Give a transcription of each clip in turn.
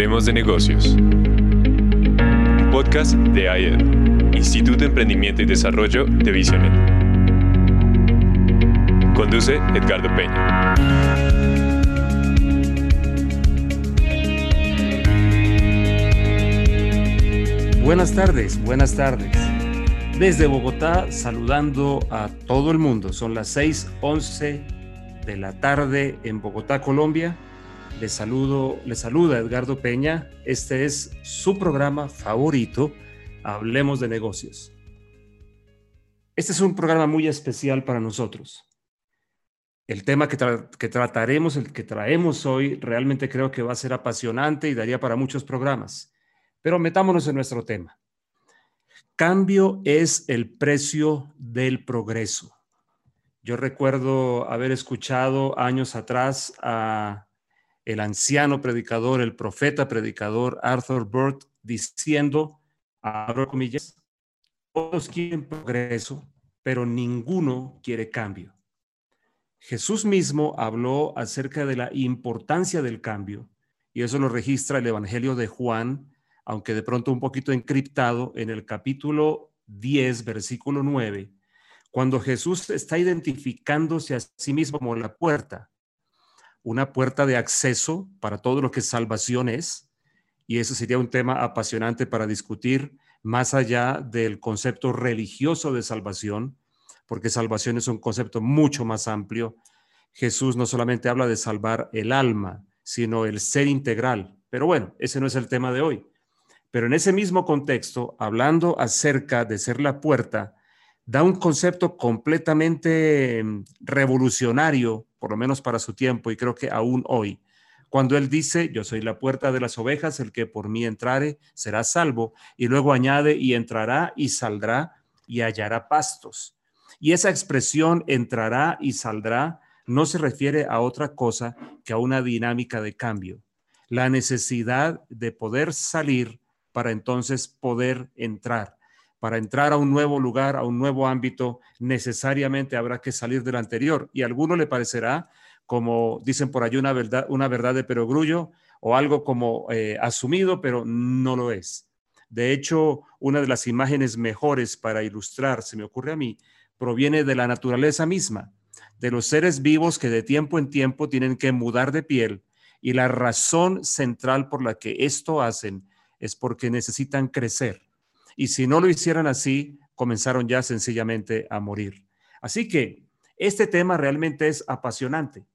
Hablemos de negocios. Un podcast de IED, Instituto de Emprendimiento y Desarrollo de Visionet. Conduce Edgardo Peña. Buenas tardes, buenas tardes. Desde Bogotá, saludando a todo el mundo. Son las 6:11 de la tarde en Bogotá, Colombia. Les saludo, les saluda Edgardo Peña. Este es su programa favorito, Hablemos de negocios. Este es un programa muy especial para nosotros. El tema que, que trataremos, el que traemos hoy, realmente creo que va a ser apasionante y daría para muchos programas. Pero metámonos en nuestro tema. Cambio es el precio del progreso. Yo recuerdo haber escuchado años atrás a el anciano predicador, el profeta predicador Arthur Burt diciendo, abro comillas, todos quieren progreso, pero ninguno quiere cambio. Jesús mismo habló acerca de la importancia del cambio, y eso lo registra el Evangelio de Juan aunque de pronto un poquito encriptado, en el capítulo 10, versículo 9, cuando Jesús está identificándose a sí mismo como la puerta, una puerta de acceso para todo lo que salvación es, y eso sería un tema apasionante para discutir más allá del concepto religioso de salvación, porque salvación es un concepto mucho más amplio. Jesús no solamente habla de salvar el alma, sino el ser integral. Pero bueno, ese no es el tema de hoy. Pero en ese mismo contexto, hablando acerca de ser la puerta, da un concepto completamente mm, revolucionario, por lo menos para su tiempo, y creo que aún hoy. Cuando él dice, yo soy la puerta de las ovejas, el que por mí entrare será salvo, y luego añade, y entrará y saldrá y hallará pastos. Y esa expresión entrará y saldrá no se refiere a otra cosa que a una dinámica de cambio. La necesidad de poder salir para entonces poder entrar. Para entrar a un nuevo lugar, a un nuevo ámbito, necesariamente habrá que salir del anterior. Y a alguno le parecerá, como dicen por allí, una verdad, de perogrullo o algo como eh, asumido, pero no lo es. De hecho, una de las imágenes mejores para ilustrar, se me ocurre a mí, proviene de la naturaleza misma, de los seres vivos que de tiempo en tiempo tienen que mudar de piel y la razón central por la que esto hacen es porque necesitan crecer. Y si no lo hicieran así, comenzaron ya sencillamente a morir. Así que este tema realmente es apasionante.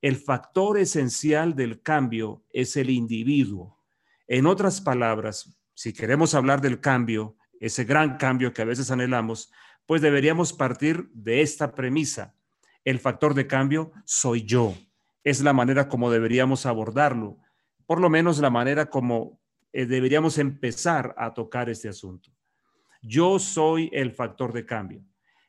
El factor esencial del cambio es el individuo. En otras palabras, si queremos hablar del cambio, ese gran cambio que a veces anhelamos, pues deberíamos partir de esta premisa. El factor de cambio soy yo. Es la manera como deberíamos abordarlo, por lo menos la manera como eh, deberíamos empezar a tocar este asunto. Yo soy el factor de cambio.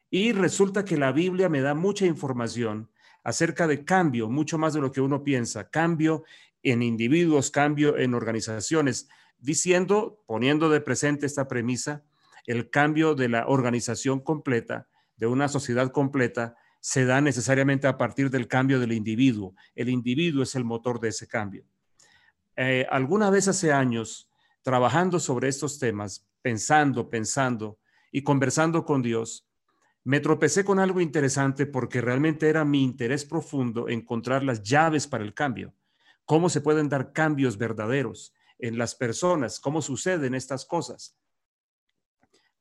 Y resulta que la Biblia me da mucha información acerca de cambio, mucho más de lo que uno piensa, cambio en individuos, cambio en organizaciones, diciendo, poniendo de presente esta premisa, el cambio de la organización completa, de una sociedad completa, se da necesariamente a partir del cambio del individuo. El individuo es el motor de ese cambio. Eh, alguna vez hace años, trabajando sobre estos temas, pensando, pensando y conversando con Dios, me tropecé con algo interesante porque realmente era mi interés profundo encontrar las llaves para el cambio. Cómo se pueden dar cambios verdaderos en las personas, cómo suceden estas cosas.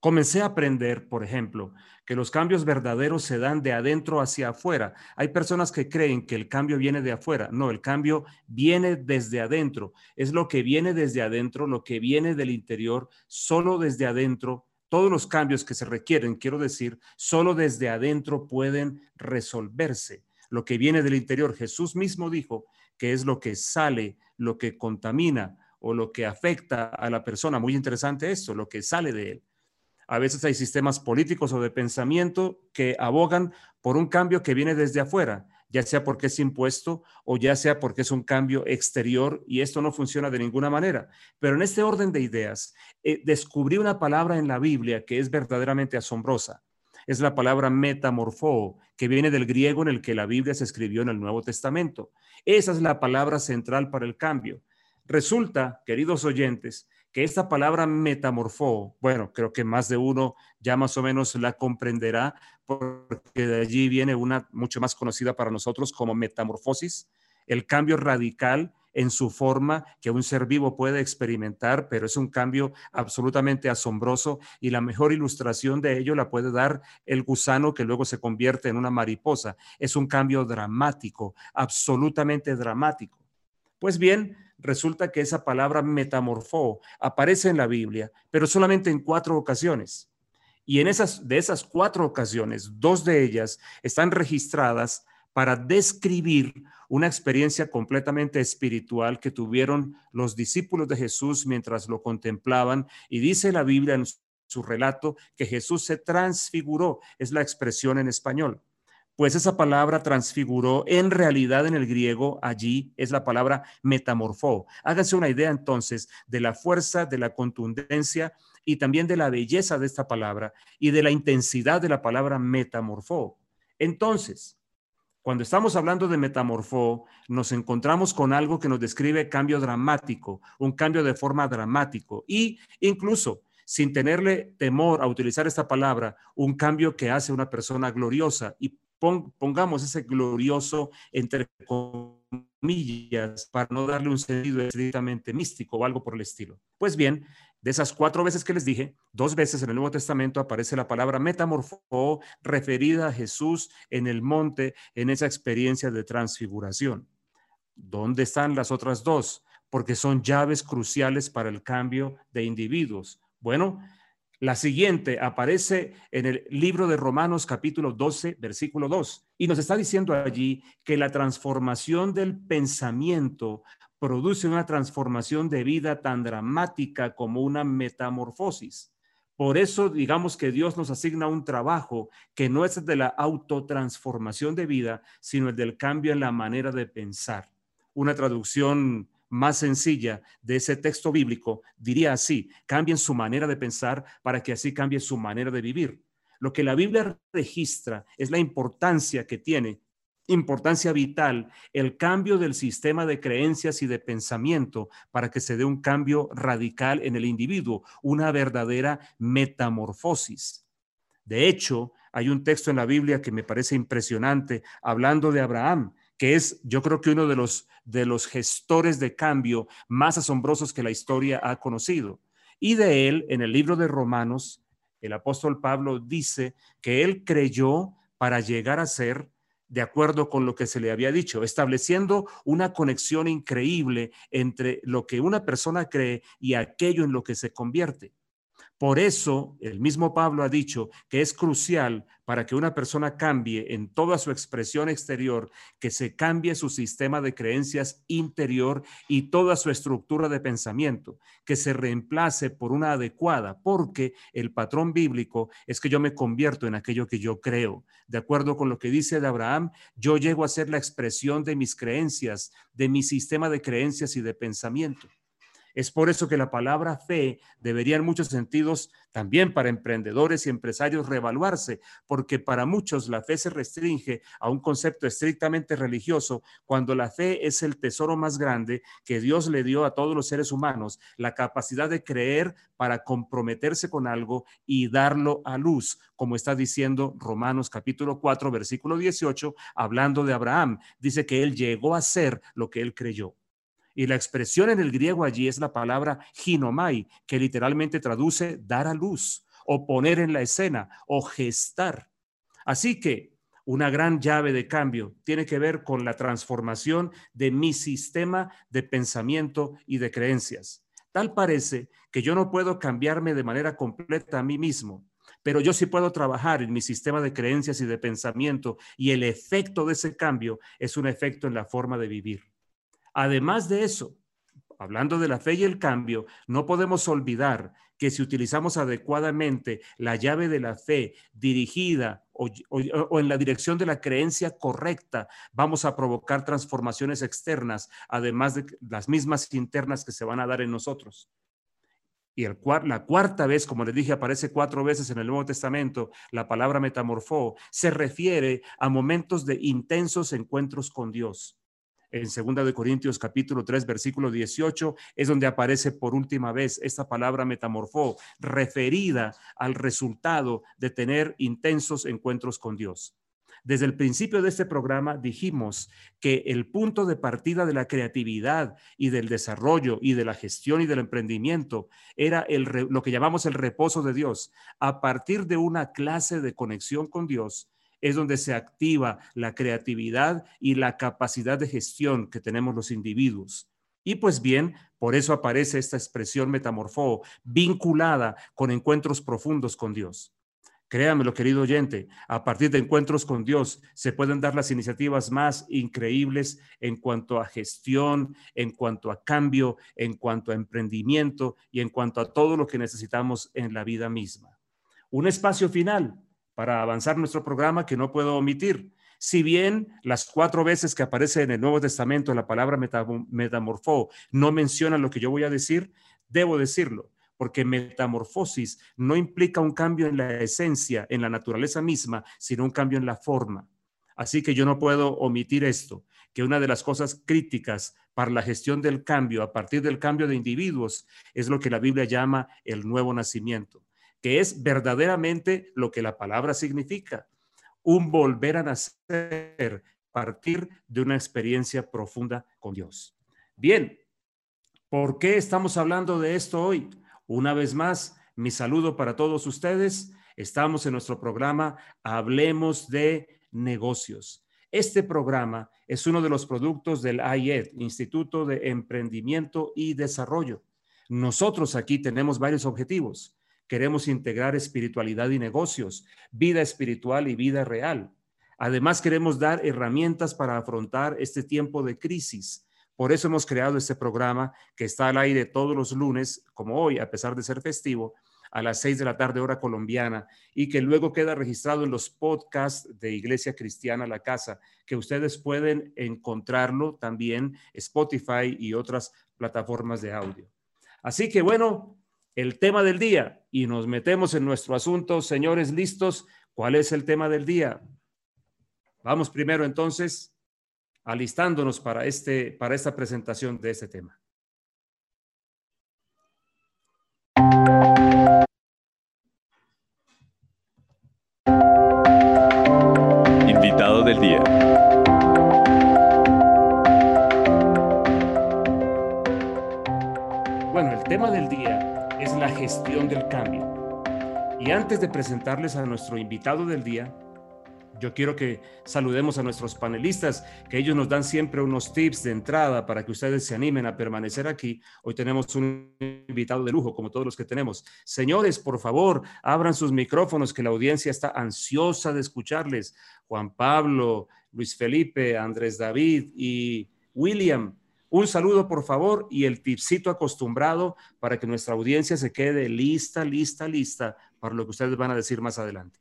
Comencé a aprender, por ejemplo, que los cambios verdaderos se dan de adentro hacia afuera. Hay personas que creen que el cambio viene de afuera. No, el cambio viene desde adentro. Es lo que viene desde adentro, lo que viene del interior, solo desde adentro. Todos los cambios que se requieren, quiero decir, solo desde adentro pueden resolverse. Lo que viene del interior, Jesús mismo dijo que es lo que sale, lo que contamina o lo que afecta a la persona. Muy interesante esto, lo que sale de él. A veces hay sistemas políticos o de pensamiento que abogan por un cambio que viene desde afuera, ya sea porque es impuesto o ya sea porque es un cambio exterior y esto no funciona de ninguna manera. Pero en este orden de ideas, eh, descubrí una palabra en la Biblia que es verdaderamente asombrosa. Es la palabra metamorfo, que viene del griego en el que la Biblia se escribió en el Nuevo Testamento. Esa es la palabra central para el cambio. Resulta, queridos oyentes, que esta palabra metamorfó, bueno, creo que más de uno ya más o menos la comprenderá, porque de allí viene una mucho más conocida para nosotros como metamorfosis, el cambio radical en su forma que un ser vivo puede experimentar, pero es un cambio absolutamente asombroso y la mejor ilustración de ello la puede dar el gusano que luego se convierte en una mariposa. Es un cambio dramático, absolutamente dramático. Pues bien, resulta que esa palabra metamorfó aparece en la Biblia, pero solamente en cuatro ocasiones. Y en esas de esas cuatro ocasiones, dos de ellas están registradas para describir una experiencia completamente espiritual que tuvieron los discípulos de Jesús mientras lo contemplaban. Y dice la Biblia en su relato que Jesús se transfiguró, es la expresión en español. Pues esa palabra transfiguró en realidad en el griego allí es la palabra metamorfó. Háganse una idea entonces de la fuerza, de la contundencia y también de la belleza de esta palabra y de la intensidad de la palabra metamorfó. Entonces, cuando estamos hablando de metamorfó, nos encontramos con algo que nos describe cambio dramático, un cambio de forma dramático y incluso sin tenerle temor a utilizar esta palabra, un cambio que hace una persona gloriosa y pongamos ese glorioso entre comillas para no darle un sentido estrictamente místico o algo por el estilo. Pues bien, de esas cuatro veces que les dije, dos veces en el Nuevo Testamento aparece la palabra metamorfó referida a Jesús en el monte en esa experiencia de transfiguración. ¿Dónde están las otras dos? Porque son llaves cruciales para el cambio de individuos. Bueno, la siguiente aparece en el libro de Romanos capítulo 12, versículo 2, y nos está diciendo allí que la transformación del pensamiento produce una transformación de vida tan dramática como una metamorfosis. Por eso digamos que Dios nos asigna un trabajo que no es de la autotransformación de vida, sino el del cambio en la manera de pensar. Una traducción más sencilla de ese texto bíblico diría así, cambien su manera de pensar para que así cambie su manera de vivir. Lo que la Biblia registra es la importancia que tiene importancia vital el cambio del sistema de creencias y de pensamiento para que se dé un cambio radical en el individuo, una verdadera metamorfosis. De hecho, hay un texto en la Biblia que me parece impresionante hablando de Abraham, que es yo creo que uno de los de los gestores de cambio más asombrosos que la historia ha conocido. Y de él, en el libro de Romanos, el apóstol Pablo dice que él creyó para llegar a ser de acuerdo con lo que se le había dicho, estableciendo una conexión increíble entre lo que una persona cree y aquello en lo que se convierte. Por eso, el mismo Pablo ha dicho que es crucial para que una persona cambie en toda su expresión exterior, que se cambie su sistema de creencias interior y toda su estructura de pensamiento, que se reemplace por una adecuada, porque el patrón bíblico es que yo me convierto en aquello que yo creo. De acuerdo con lo que dice Abraham, yo llego a ser la expresión de mis creencias, de mi sistema de creencias y de pensamiento. Es por eso que la palabra fe debería en muchos sentidos también para emprendedores y empresarios reevaluarse, porque para muchos la fe se restringe a un concepto estrictamente religioso, cuando la fe es el tesoro más grande que Dios le dio a todos los seres humanos, la capacidad de creer para comprometerse con algo y darlo a luz, como está diciendo Romanos capítulo 4, versículo 18, hablando de Abraham. Dice que él llegó a ser lo que él creyó. Y la expresión en el griego allí es la palabra ginomai, que literalmente traduce dar a luz o poner en la escena o gestar. Así que una gran llave de cambio tiene que ver con la transformación de mi sistema de pensamiento y de creencias. Tal parece que yo no puedo cambiarme de manera completa a mí mismo, pero yo sí puedo trabajar en mi sistema de creencias y de pensamiento y el efecto de ese cambio es un efecto en la forma de vivir. Además de eso, hablando de la fe y el cambio, no podemos olvidar que si utilizamos adecuadamente la llave de la fe dirigida o, en la dirección de la creencia correcta, vamos a provocar transformaciones externas, además de las mismas internas que se van a dar en nosotros. Y el, la cuarta vez, como les dije, aparece cuatro veces en el Nuevo Testamento, la palabra metamorfó se refiere a momentos de intensos encuentros con Dios en 2 de Corintios capítulo 3 versículo 18 es donde aparece por última vez esta palabra metamorfó referida al resultado de tener intensos encuentros con Dios. Desde el principio de este programa dijimos que el punto de partida de la creatividad y del desarrollo y de la gestión y del emprendimiento era el, lo que llamamos el reposo de Dios. A partir de una clase de conexión con Dios, es donde se activa la creatividad y la capacidad de gestión que tenemos los individuos. Y pues bien, por eso aparece esta expresión metamorfó vinculada con encuentros profundos con Dios. Créamelo, querido oyente, a partir de encuentros con Dios se pueden dar las iniciativas más increíbles en cuanto a gestión, en cuanto a cambio, en cuanto a emprendimiento y en cuanto a todo lo que necesitamos en la vida misma. Un espacio final para avanzar nuestro programa que no puedo omitir. Si bien las cuatro veces que aparece en el Nuevo Testamento la palabra metamorfó no menciona lo que yo voy a decir, debo decirlo porque metamorfosis no implica un cambio en la esencia, en la naturaleza misma, sino un cambio en la forma. Así que yo no puedo omitir esto, que una de las cosas críticas para la gestión del cambio a partir del cambio de individuos es lo que la Biblia llama el nuevo nacimiento, que es verdaderamente lo que la palabra significa, un volver a nacer, partir de una experiencia profunda con Dios. Bien, ¿por qué estamos hablando de esto hoy? Una vez más, mi saludo para todos ustedes. Estamos en nuestro programa Hablemos de negocios. Este programa es uno de los productos del IED, Instituto de Emprendimiento y Desarrollo. Nosotros aquí tenemos varios objetivos. Queremos integrar espiritualidad y negocios, vida espiritual y vida real. Además, queremos dar herramientas para afrontar este tiempo de crisis por eso hemos creado este programa que está al aire todos los lunes, como hoy, a pesar de ser festivo, a las seis de la tarde hora colombiana y que luego queda registrado en los podcasts de Iglesia Cristiana La Casa, que ustedes pueden encontrarlo también Spotify y otras plataformas de audio. Así que bueno, el tema del día y nos metemos en nuestro asunto, señores, listos. ¿Cuál es el tema del día? Vamos primero entonces alistándonos para, este, para esta presentación de este tema. Invitado del día. Bueno, el tema del día es la gestión del cambio. Y antes de presentarles a nuestro invitado del día, yo quiero que saludemos a nuestros panelistas, que ellos nos dan siempre unos tips de entrada para que ustedes se animen a permanecer aquí. Hoy tenemos un invitado de lujo, como todos los que tenemos. Señores, por favor, abran sus micrófonos, que la audiencia está ansiosa de escucharles. Juan Pablo, Luis Felipe, Andrés David y William. Un saludo, por favor, y el tipcito acostumbrado para que nuestra audiencia se quede lista, lista, lista para lo que ustedes van a decir más adelante.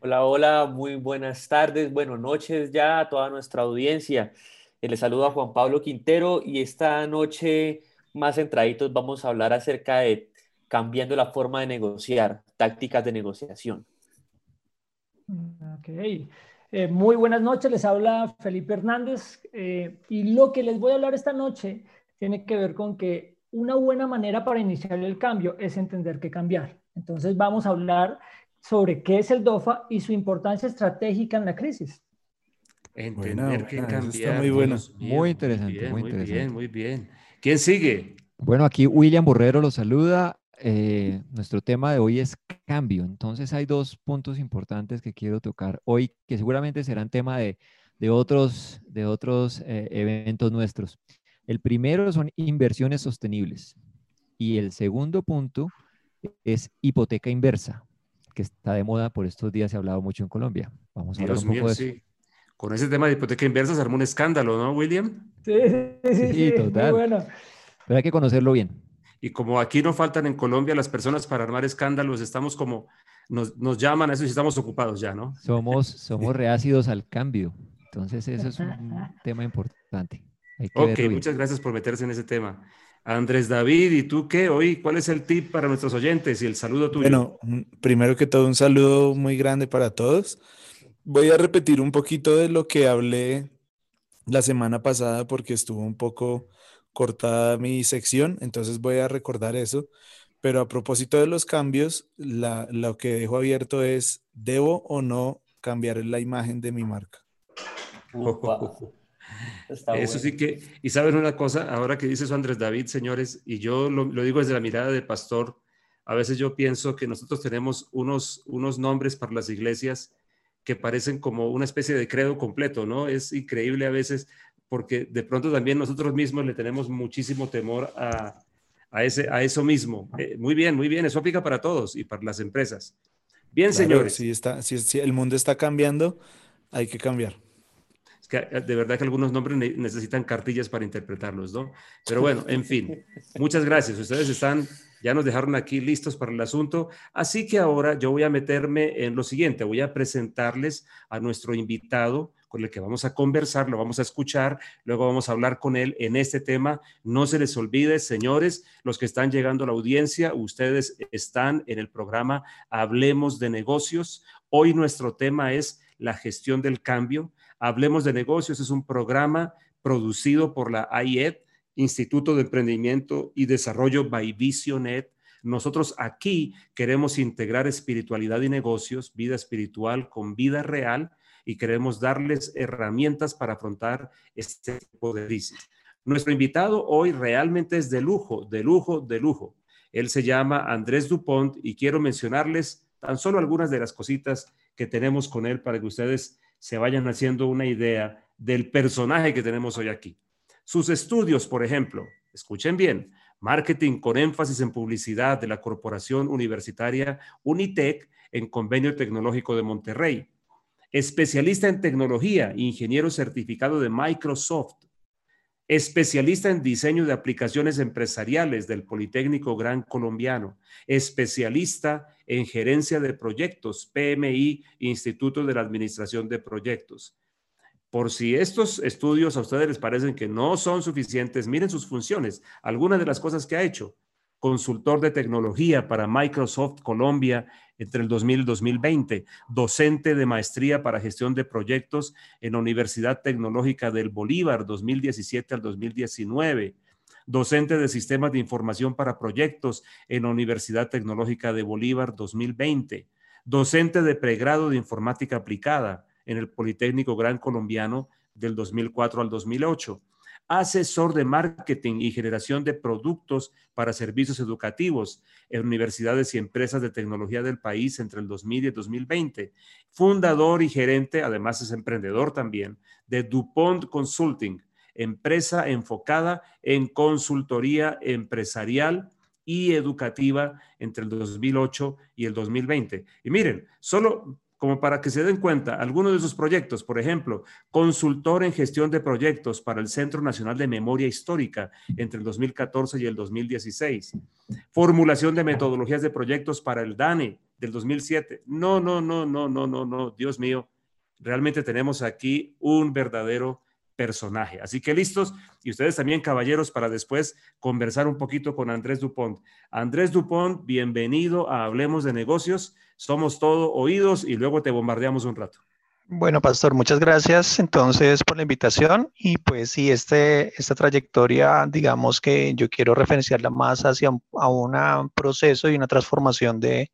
Hola, hola, muy buenas tardes, buenas noches ya a toda nuestra audiencia. Eh, les saludo a Juan Pablo Quintero y esta noche más centraditos vamos a hablar acerca de cambiando la forma de negociar, tácticas de negociación. Ok, eh, muy buenas noches, les habla Felipe Hernández eh, y lo que les voy a hablar esta noche tiene que ver con que una buena manera para iniciar el cambio es entender qué cambiar. Entonces vamos a hablar sobre qué es el DOFA y su importancia estratégica en la crisis. Entender qué cambiar. muy bueno. muy interesante, muy, bien, muy bien. ¿Quién sigue? Bueno, aquí William Borrero lo saluda. Eh, nuestro tema de hoy es cambio. Entonces hay dos puntos importantes que quiero tocar hoy, que seguramente serán tema de, otros, de otros eh, eventos nuestros. El primero son inversiones sostenibles y el segundo punto es hipoteca inversa que está de moda por estos días, se ha hablado mucho en Colombia. Vamos a hablar un poco de eso. Con ese tema de hipoteca inversa se armó un escándalo, ¿no, William? Sí, sí, sí, total. bueno. Pero hay que conocerlo bien. Y como aquí no faltan en Colombia las personas para armar escándalos, estamos como, nos, nos llaman a eso y estamos ocupados ya, ¿no? Somos, somos reácidos al cambio. Entonces, eso es un tema importante. ok, muchas gracias por meterse en ese tema. Andrés David, ¿y tú qué? Hoy, ¿cuál es el tip para nuestros oyentes y el saludo tuyo? Bueno, primero que todo, un saludo muy grande para todos. Voy a repetir un poquito de lo que hablé la semana pasada porque estuvo un poco cortada mi sección, entonces voy a recordar eso. Pero a propósito de los cambios, lo que dejo abierto es, ¿debo o no cambiar la imagen de mi marca? Eso sí que, y saben una cosa, ahora que dice eso Andrés David, señores, y yo lo, digo desde la mirada de pastor, a veces yo pienso que nosotros tenemos unos, unos nombres para las iglesias que parecen como una especie de credo completo, ¿no? Es increíble a veces porque de pronto también nosotros mismos le tenemos muchísimo temor a, a, ese, a eso mismo. Eh, muy bien, muy bien, eso aplica para todos y para las empresas. Bien, señores. Si, está, si el mundo está cambiando, hay que cambiar que eh, de verdad que algunos nombres necesitan cartillas para interpretarlos, ¿no? Pero bueno, en fin, muchas gracias. Ustedes están, ya nos dejaron aquí listos para el asunto. Así que ahora yo voy a meterme en lo siguiente, voy a presentarles a nuestro invitado con el que vamos a conversar, lo vamos a escuchar, luego vamos a hablar con él en este tema. No se les olvide, señores, los que están llegando a la audiencia, ustedes están en el programa Hablemos de negocios. Hoy nuestro tema es la gestión del cambio Hablemos de negocios es un programa producido por la IED, Instituto de Emprendimiento y Desarrollo by Visionet. Nosotros aquí queremos integrar espiritualidad y negocios, vida espiritual con vida real y queremos darles herramientas para afrontar este tipo de crisis. Nuestro invitado hoy realmente es de lujo, de lujo, de lujo. Él se llama Andrés Dupont y quiero mencionarles tan solo algunas de las cositas que tenemos con él para que ustedes se vayan haciendo una idea del personaje que tenemos hoy aquí. Sus estudios, por ejemplo, escuchen bien, marketing con énfasis en publicidad de la Corporación Universitaria Unitec en Convenio Tecnológico de Monterrey. Especialista en tecnología, ingeniero certificado de Microsoft. Especialista en diseño de aplicaciones empresariales del Politécnico Gran Colombiano. Especialista en gerencia de proyectos, PMI, Instituto de la Administración de Proyectos. Por si estos estudios a ustedes les parecen que no son suficientes, miren sus funciones, algunas de las cosas que ha hecho. Consultor de tecnología para Microsoft Colombia entre el 2000 y 2020, docente de maestría para gestión de proyectos en la Universidad Tecnológica del Bolívar 2017 al 2019, docente de sistemas de información para proyectos en la Universidad Tecnológica de Bolívar 2020, docente de pregrado de informática aplicada en el Politécnico Gran Colombiano del 2004 al 2008, asesor de marketing y generación de productos para servicios educativos en universidades y empresas de tecnología del país entre el 2000 y el 2020, fundador y gerente, además es emprendedor también, de DuPont Consulting, empresa enfocada en consultoría empresarial y educativa entre el 2008 y el 2020. Y miren, solo como para que se den cuenta, algunos de sus proyectos, por ejemplo, consultor en gestión de proyectos para el Centro Nacional de Memoria Histórica entre el 2014 y el 2016, formulación de metodologías de proyectos para el DANE del 2007. No, no, no, no, no, no, no, Dios mío, realmente tenemos aquí un verdadero personaje. Así que listos, y ustedes también, caballeros, para después conversar un poquito con Andrés Dupont. Andrés Dupont, bienvenido a Hablemos de Negocios. Somos todo oídos y luego te bombardeamos un rato. Bueno, Pastor, muchas gracias entonces por la invitación y pues sí, este, esta trayectoria, digamos que yo quiero referenciarla más hacia un a un proceso y una transformación de,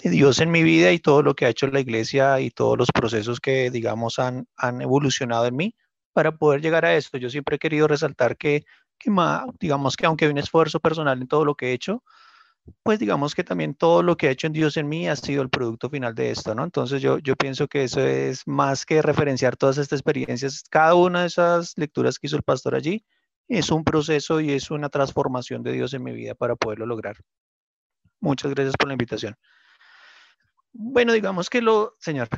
de Dios en mi vida y todo lo que ha hecho la iglesia y todos los procesos que, digamos, han, han evolucionado en mí para poder llegar a esto. Yo siempre he querido resaltar que, que digamos que aunque hay un esfuerzo personal en todo lo que he hecho, pues digamos que también todo lo que ha hecho en Dios en mí ha sido el producto final de esto, ¿no? Entonces yo, yo pienso que eso es más que referenciar todas estas experiencias, cada una de esas lecturas que hizo el pastor allí es un proceso y es una transformación de Dios en mi vida para poderlo lograr. Muchas gracias por la invitación. Bueno, digamos que lo, señor.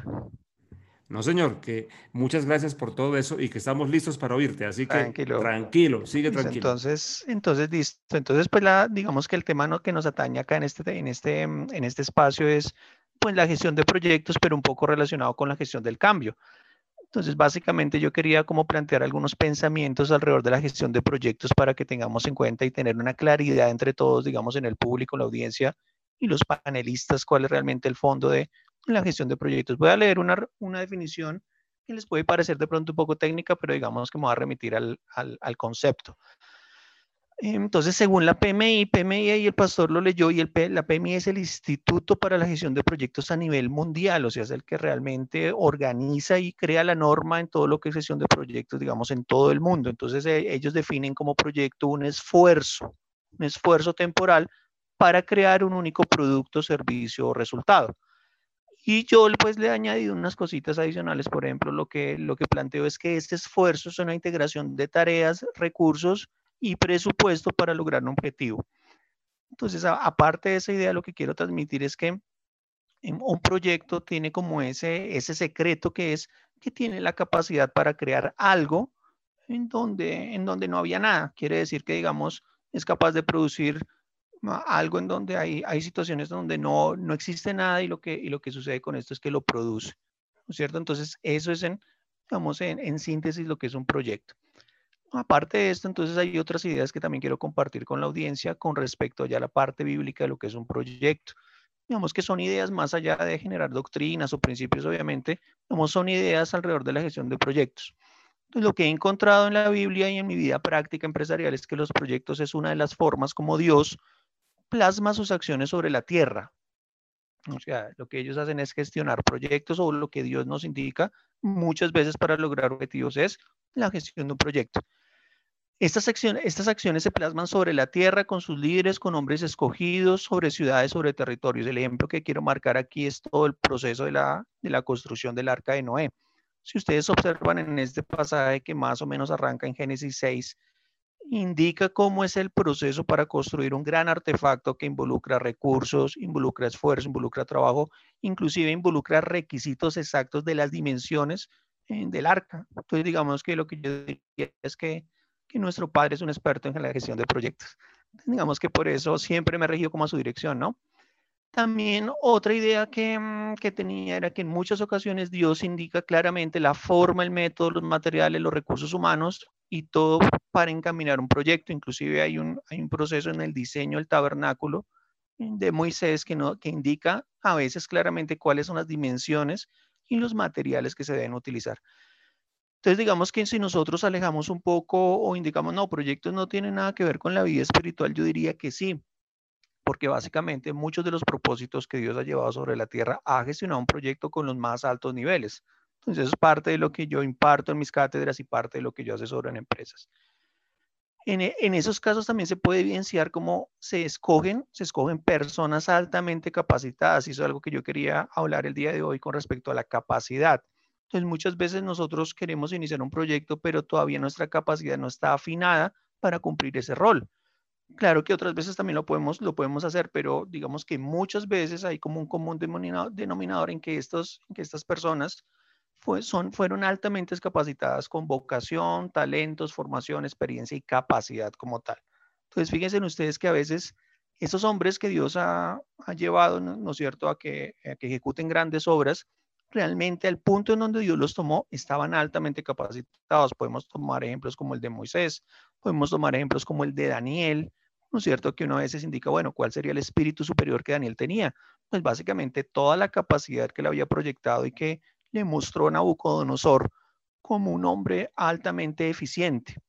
No, señor, que muchas gracias por todo eso y que estamos listos para oírte. Así que tranquilo, tranquilo sigue tranquilo. Entonces, entonces listo. Entonces, pues la, digamos que el tema no, que nos atañe acá en este, en este, en este espacio es pues la gestión de proyectos, pero un poco relacionado con la gestión del cambio. Entonces, básicamente yo quería como plantear algunos pensamientos alrededor de la gestión de proyectos para que tengamos en cuenta y tener una claridad entre todos, digamos, en el público, la audiencia y los panelistas, cuál es realmente el fondo de, la gestión de proyectos. Voy a leer una, una definición que les puede parecer de pronto un poco técnica, pero digamos que me va a remitir al, al, al concepto. Entonces, según la PMI, PMI y el pastor lo leyó y el, la PMI es el Instituto para la Gestión de Proyectos a nivel mundial, o sea, es el que realmente organiza y crea la norma en todo lo que es gestión de proyectos, digamos, en todo el mundo. Entonces, eh, ellos definen como proyecto un esfuerzo, un esfuerzo temporal para crear un único producto, servicio o resultado. Y yo pues le he añadido unas cositas adicionales, por ejemplo, lo que, lo que planteo es que este esfuerzo es una integración de tareas, recursos, y presupuesto para lograr un objetivo. Entonces, aparte de esa idea, lo que quiero transmitir es que un proyecto tiene como ese, ese secreto que es que tiene la capacidad para crear algo en donde, en donde no había nada. Quiere decir que, digamos, es capaz de producir algo en donde hay, hay situaciones donde no, no existe nada y lo, que, y lo que sucede con esto es que lo produce. ¿No es cierto? Entonces, eso es en, digamos, en, en síntesis lo que es un proyecto. Aparte de esto, entonces hay otras ideas que también quiero compartir con la audiencia con respecto ya a la parte bíblica de lo que es un proyecto. Digamos que son ideas más allá de generar doctrinas o principios, obviamente, como son ideas alrededor de la gestión de proyectos. Entonces, lo que he encontrado en la Biblia y en mi vida práctica empresarial es que los proyectos es una de las formas como Dios plasma sus acciones sobre la tierra. O sea, lo que ellos hacen es gestionar proyectos o lo que Dios nos indica muchas veces para lograr objetivos es la gestión de un proyecto. Estas acciones, estas acciones se plasman sobre la tierra con sus líderes, con hombres escogidos, sobre ciudades, sobre territorios. El ejemplo que quiero marcar aquí es todo el proceso de la, de la construcción del arca de Noé. Si ustedes observan en este pasaje que más o menos arranca en Génesis 6, indica cómo es el proceso para construir un gran artefacto que involucra recursos, involucra esfuerzo, involucra trabajo, inclusive involucra requisitos exactos de las dimensiones eh, del arca. Entonces, digamos que lo que yo diría es que que nuestro padre es un experto en la gestión de proyectos. Digamos que por eso siempre me he regido como a su dirección, ¿no? También otra idea que, mm, que, tenía era que en muchas ocasiones Dios indica claramente la forma, el método, los materiales, los recursos humanos y todo para encaminar un proyecto. Inclusive hay un, hay un proceso en el diseño del tabernáculo de Moisés que, no, que indica a veces claramente cuáles son las dimensiones y los materiales que se deben utilizar. Entonces, digamos que si nosotros alejamos un poco o indicamos, no, proyectos no tienen nada que ver con la vida espiritual, yo diría que sí, porque básicamente muchos de los propósitos que Dios ha llevado sobre la tierra ha gestionado un proyecto con los más altos niveles. Entonces, es parte de lo que yo imparto en mis cátedras y parte de lo que yo asesoro en empresas. En, e, en, esos casos también se puede evidenciar cómo se escogen, se escogen personas altamente capacitadas. Y eso es algo que yo quería hablar el día de hoy con respecto a la capacidad. Entonces, muchas veces nosotros queremos iniciar un proyecto, pero todavía nuestra capacidad no está afinada para cumplir ese rol. Claro que otras veces también lo podemos, lo podemos hacer, pero digamos que muchas veces hay como un común denominador en que, estos, que estas personas fueron altamente capacitadas con vocación, talentos, formación, experiencia y capacidad como tal. Entonces, fíjense en ustedes que a veces esos hombres que Dios ha, llevado, ¿no, es cierto?, a que, a que ejecuten grandes obras, realmente al punto en donde Dios los tomó, estaban altamente capacitados. Podemos tomar ejemplos como el de Moisés, podemos tomar ejemplos como el de Daniel, ¿no es cierto? Que uno a veces indica, bueno, ¿cuál sería el espíritu superior que Daniel tenía? Pues básicamente toda la capacidad que le había proyectado y que le mostró Nabucodonosor como un hombre altamente eficiente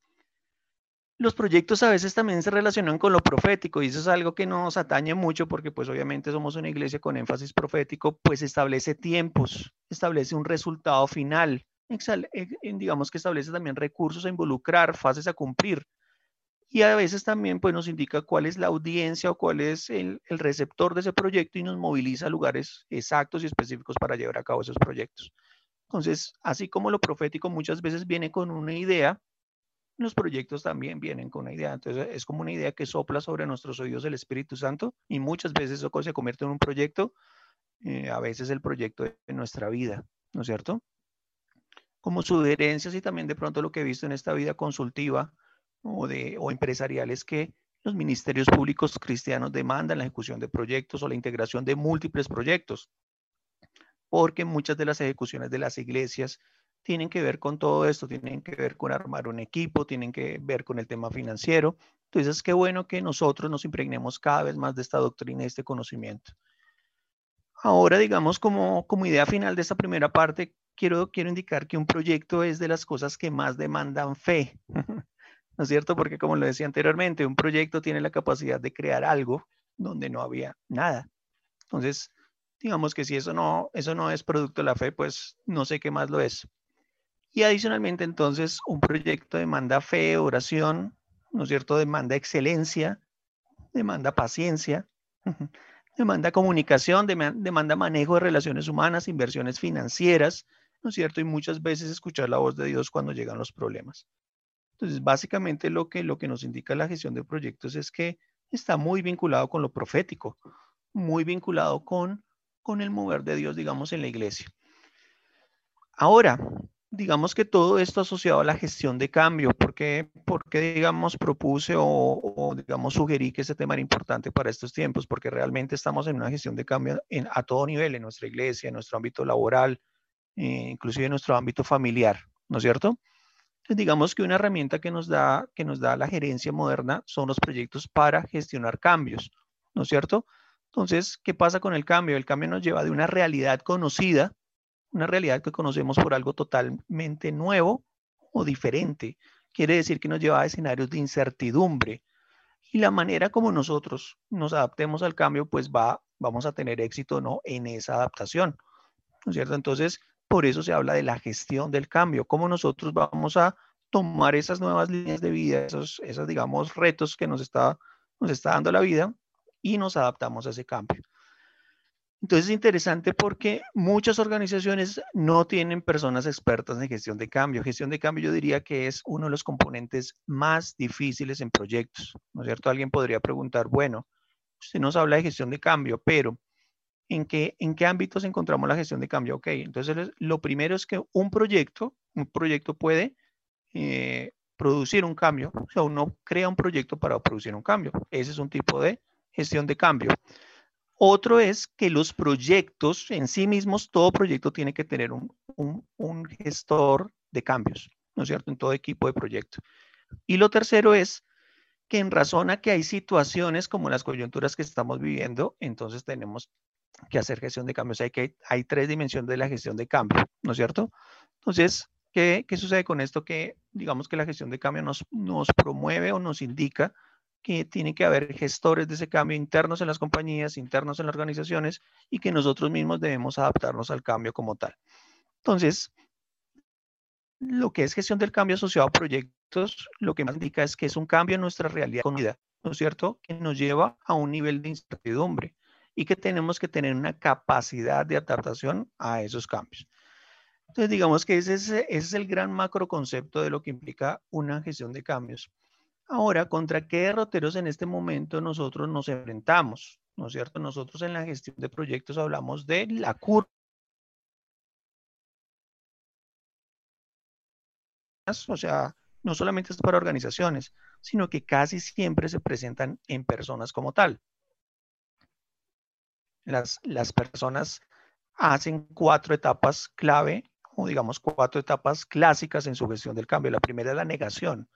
los proyectos a veces también se relacionan con lo profético y eso es algo que nos atañe mucho porque pues obviamente somos una iglesia con énfasis profético, pues establece tiempos, establece un resultado final, eh, digamos que establece también recursos a involucrar, fases a cumplir. Y a veces también pues nos indica cuál es la audiencia o cuál es el, el receptor de ese proyecto y nos moviliza a lugares exactos y específicos para llevar a cabo esos proyectos. Entonces, así como lo profético muchas veces viene con una idea, los proyectos también vienen con una idea. Entonces, es como una idea que sopla sobre nuestros oídos el Espíritu Santo y muchas veces eso se convierte en un proyecto, eh, a veces el proyecto de nuestra vida, ¿no es cierto? Como sugerencias y también de pronto lo que he visto en esta vida consultiva o, de, o empresarial es que los ministerios públicos cristianos demandan la ejecución de proyectos o la integración de múltiples proyectos, porque muchas de las ejecuciones de las iglesias tienen que ver con todo esto, tienen que ver con armar un equipo, tienen que ver con el tema financiero. Entonces, qué bueno que nosotros nos impregnemos cada vez más de esta doctrina y este conocimiento. Ahora, digamos, como, como idea final de esta primera parte, quiero, quiero indicar que un proyecto es de las cosas que más demandan fe, ¿no es cierto? Porque como lo decía anteriormente, un proyecto tiene la capacidad de crear algo donde no había nada. Entonces, digamos que si eso no, eso no es producto de la fe, pues no sé qué más lo es. Y adicionalmente, entonces, un proyecto demanda fe, oración, ¿no es cierto? Demanda excelencia, demanda paciencia, demanda comunicación, demanda manejo de relaciones humanas, inversiones financieras, ¿no es cierto? Y muchas veces escuchar la voz de Dios cuando llegan los problemas. Entonces, básicamente lo que, lo que nos indica la gestión de proyectos es que está muy vinculado con lo profético, muy vinculado con, con el mover de Dios, digamos, en la iglesia. Ahora, digamos que todo esto asociado a la gestión de cambio, porque, porque digamos, propuse o, digamos, sugerí que ese tema era importante para estos tiempos, porque realmente estamos en una gestión de cambio a todo nivel, en nuestra iglesia, en nuestro ámbito laboral, eh, inclusive en nuestro ámbito familiar, ¿no es cierto? Digamos que una herramienta que nos, da, que nos da la gerencia moderna son los proyectos para gestionar cambios, ¿no es cierto? Entonces, ¿qué pasa con el cambio? El cambio nos lleva de una realidad conocida, una realidad que conocemos por algo totalmente nuevo o diferente. Quiere decir que nos lleva a escenarios de incertidumbre. Y la manera como nosotros nos adaptemos al cambio, pues va, vamos a tener éxito no en esa adaptación. ¿No es cierto? Entonces, por eso se habla de la gestión del cambio, cómo nosotros vamos a tomar esas nuevas líneas de vida, esos, esos digamos, retos que nos está, nos está dando la vida y nos adaptamos a ese cambio. Entonces es interesante porque muchas organizaciones no tienen personas expertas en gestión de cambio. Gestión de cambio yo diría que es uno de los componentes más difíciles en proyectos, ¿no es cierto? Alguien podría preguntar, bueno, usted nos habla de gestión de cambio, pero ¿en qué, en qué ámbitos encontramos la gestión de cambio? Ok, entonces lo primero es que un proyecto, un proyecto puede eh, producir un cambio, o sea, uno crea un proyecto para producir un cambio. Ese es un tipo de gestión de cambio. Otro es que los proyectos en sí mismos, todo proyecto tiene que tener un, gestor de cambios, ¿no es cierto? En todo equipo de proyecto. Y lo tercero es que en razón a que hay situaciones como las coyunturas que estamos viviendo, entonces tenemos que hacer gestión de cambios. Hay, que, hay tres dimensiones de la gestión de cambio, ¿no es cierto? Entonces, ¿qué, qué sucede con esto? Que digamos que la gestión de cambio nos, nos promueve o nos indica que tiene que haber gestores de ese cambio internos en las compañías, internos en las organizaciones y que nosotros mismos debemos adaptarnos al cambio como tal. Entonces, lo que es gestión del cambio asociado a proyectos, lo que más indica es que es un cambio en nuestra realidad ¿no es cierto? Que nos lleva a un nivel de incertidumbre y que tenemos que tener una capacidad de adaptación a esos cambios. Entonces, digamos que ese es, ese es el gran macro concepto de lo que implica una gestión de cambios. Ahora, ¿contra qué derroteros en este momento nosotros nos enfrentamos? ¿No es cierto? Nosotros en la gestión de proyectos hablamos de la curva. O sea, no solamente es para organizaciones, sino que casi siempre se presentan en personas como tal. Las, las personas hacen cuatro etapas clave o digamos cuatro etapas clásicas en su gestión del cambio. La primera es la negación.